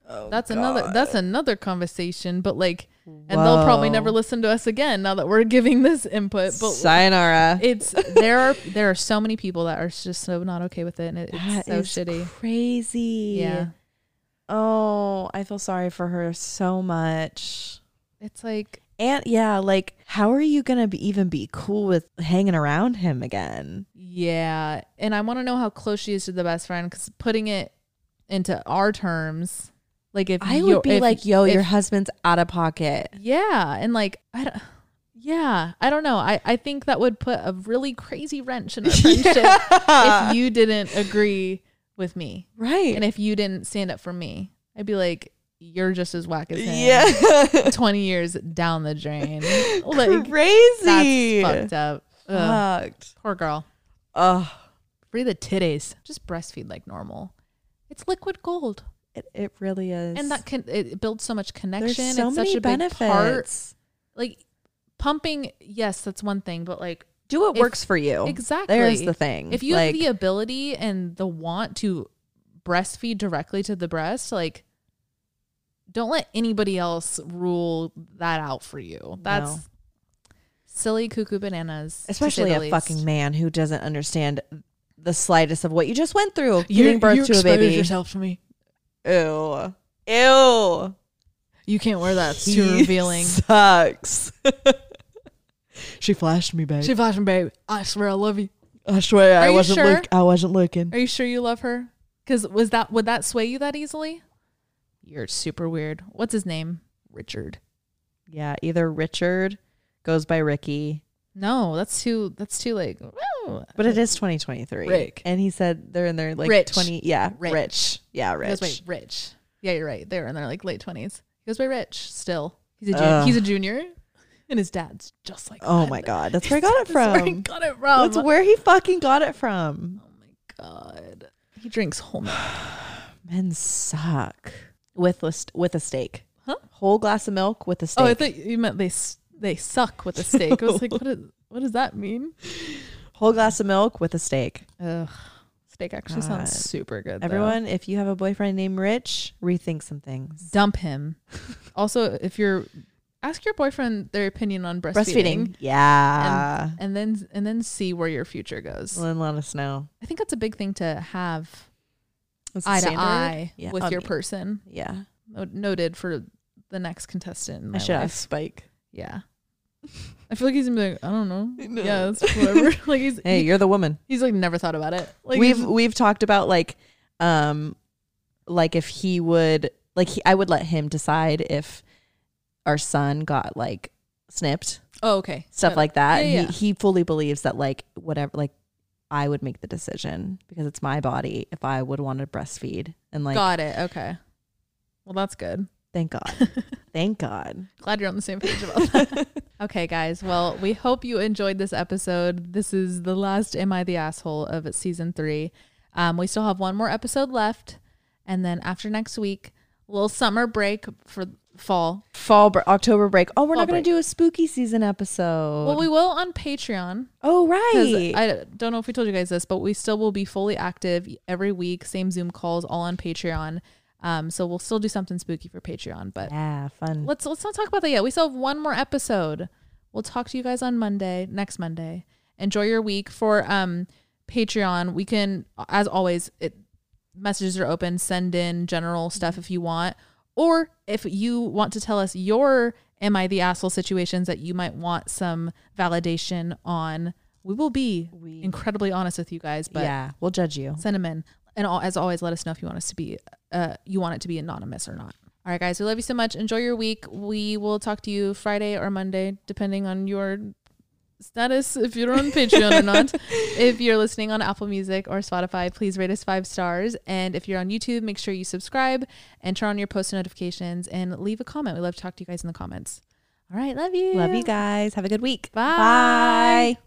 Oh, that's another that's another conversation. But like, and they'll probably never listen to us again now that we're giving this input. But Sayonara. it's there are there are so many people that are just so not okay with it, and it, That it's so is shitty. crazy. Yeah, Oh, I feel sorry for her so much. it's like And yeah, like how are you gonna be, even be cool with hanging around him again? yeah, and I want to know how close she is to the best friend because putting it into our terms, like if I would be if- like, "Yo, your husband's out of pocket." Yeah, and like I don't, yeah, I don't know. I I think that would put a really crazy wrench in our *laughs* friendship if you didn't agree with me Right. and if you didn't stand up for me. I'd be like, you're just as whack as him. yeah. *laughs* twenty years down the drain. Like crazy. that's fucked up. Ugh, Fucked. poor girl. Oh, Free the titties. Just breastfeed like normal. It's liquid gold, it, it really is. and that can it builds so much connection. there's so it's many such a benefits. big part. Like pumping, yes, that's one thing, but like Do what If- works for you. Exactly. There's the thing. If you like, have the ability and the want to breastfeed directly to the breast, like don't let anybody else rule that out for you. That's No. silly cuckoo bananas. especially a least. fucking man who doesn't understand the slightest of what you just went through giving birth to a baby. yourself to me. Ew. Ew. You can't wear that. It's too He revealing. Sucks. *laughs* she flashed me, babe. She flashed me, babe. I swear I love you. I swear Are I you wasn't sure? look I wasn't looking. Are you sure you love her? Because was that would that sway you that easily? You're super weird. What's his name? Richard. Yeah, either Richard goes by Ricky, No, that's too. That's too like. woo. but it is 2023. Rick. And he said they're in their like Rich. 20 yeah, Rich. rich. Yeah, He goes rich. by Rich. Yeah, you're right. They're in their like late twenties. He goes by Rich still. He's a jun- he's a junior, and his dad's just like. Oh that. my *laughs* god, that's where I got it That's where he from. got it from. That's where he fucking got it from. oh my god. He drinks whole milk. *sighs* Men suck with a with a steak. Huh? Whole glass of milk with a steak. Oh, I thought you meant they they suck with a steak. I was like, *laughs* what, is, what does that mean? Whole glass of milk with a steak. Ugh. Steak actually God. sounds super good. though. Everyone, if you have a boyfriend named Rich, rethink some things. dump him. *laughs* also, if you're ask your boyfriend their opinion on breastfeeding, Breastfeeding. Yeah. and then and then see where your future goes. Well, then let us know. I think that's a big thing to have eye to eye Yeah. with Um, your person. Yeah. Noted for the next contestant. I should life. ask Spike. Yeah. *laughs* I feel like he's gonna be like, I don't know. *laughs* Yeah, it's whatever. *laughs* like he's Hey, he- you're the woman. he's like never thought about it. Like we've we've talked about like um like if he would like he, I would let him decide if our son got like snipped oh okay stuff Got it. like that. Yeah, yeah. He he fully believes that like whatever like I would make the decision because it's my body if I would want to breastfeed and like got it. Okay. Well, that's good. thank God. *laughs* thank God. Glad you're on the same page about that. *laughs* okay, guys. Well, we hope you enjoyed this episode. This is the last Am I the Asshole of season three. Um, we still have one more episode left. And then after next week, a little summer break for fall. Fall br- October break. Oh, we're Fall not going to do a spooky season episode. Well, we will on Patreon. Oh, right. I don't know if we told you guys this, but we still will be fully active every week. Same Zoom calls, all on Patreon. Um, so we'll still do something spooky for Patreon. But yeah, fun. let's let's not talk about that yet. We still have one more episode. We'll talk to you guys on Monday, next Monday. Enjoy your week for um Patreon. We can, as always, it messages are open. Send in general stuff if you want, or if you want to tell us your "Am I the asshole?" situations that you might want some validation on. We will be We- incredibly honest with you guys, but yeah, we'll judge you. send them in. And all, as always, let us know if you want us to be, uh, you want it to be anonymous or not. All right, guys, we love you so much. Enjoy your week. We will talk to you Friday or Monday, depending on your status, if you're on Patreon or not. *laughs* If you're listening on Apple Music or Spotify, please rate us five stars. And if you're on YouTube, make sure you subscribe and turn on your post notifications and leave a comment. We love to talk to you guys in the comments. All right, love you. Love you guys. Have a good week. Bye. Bye.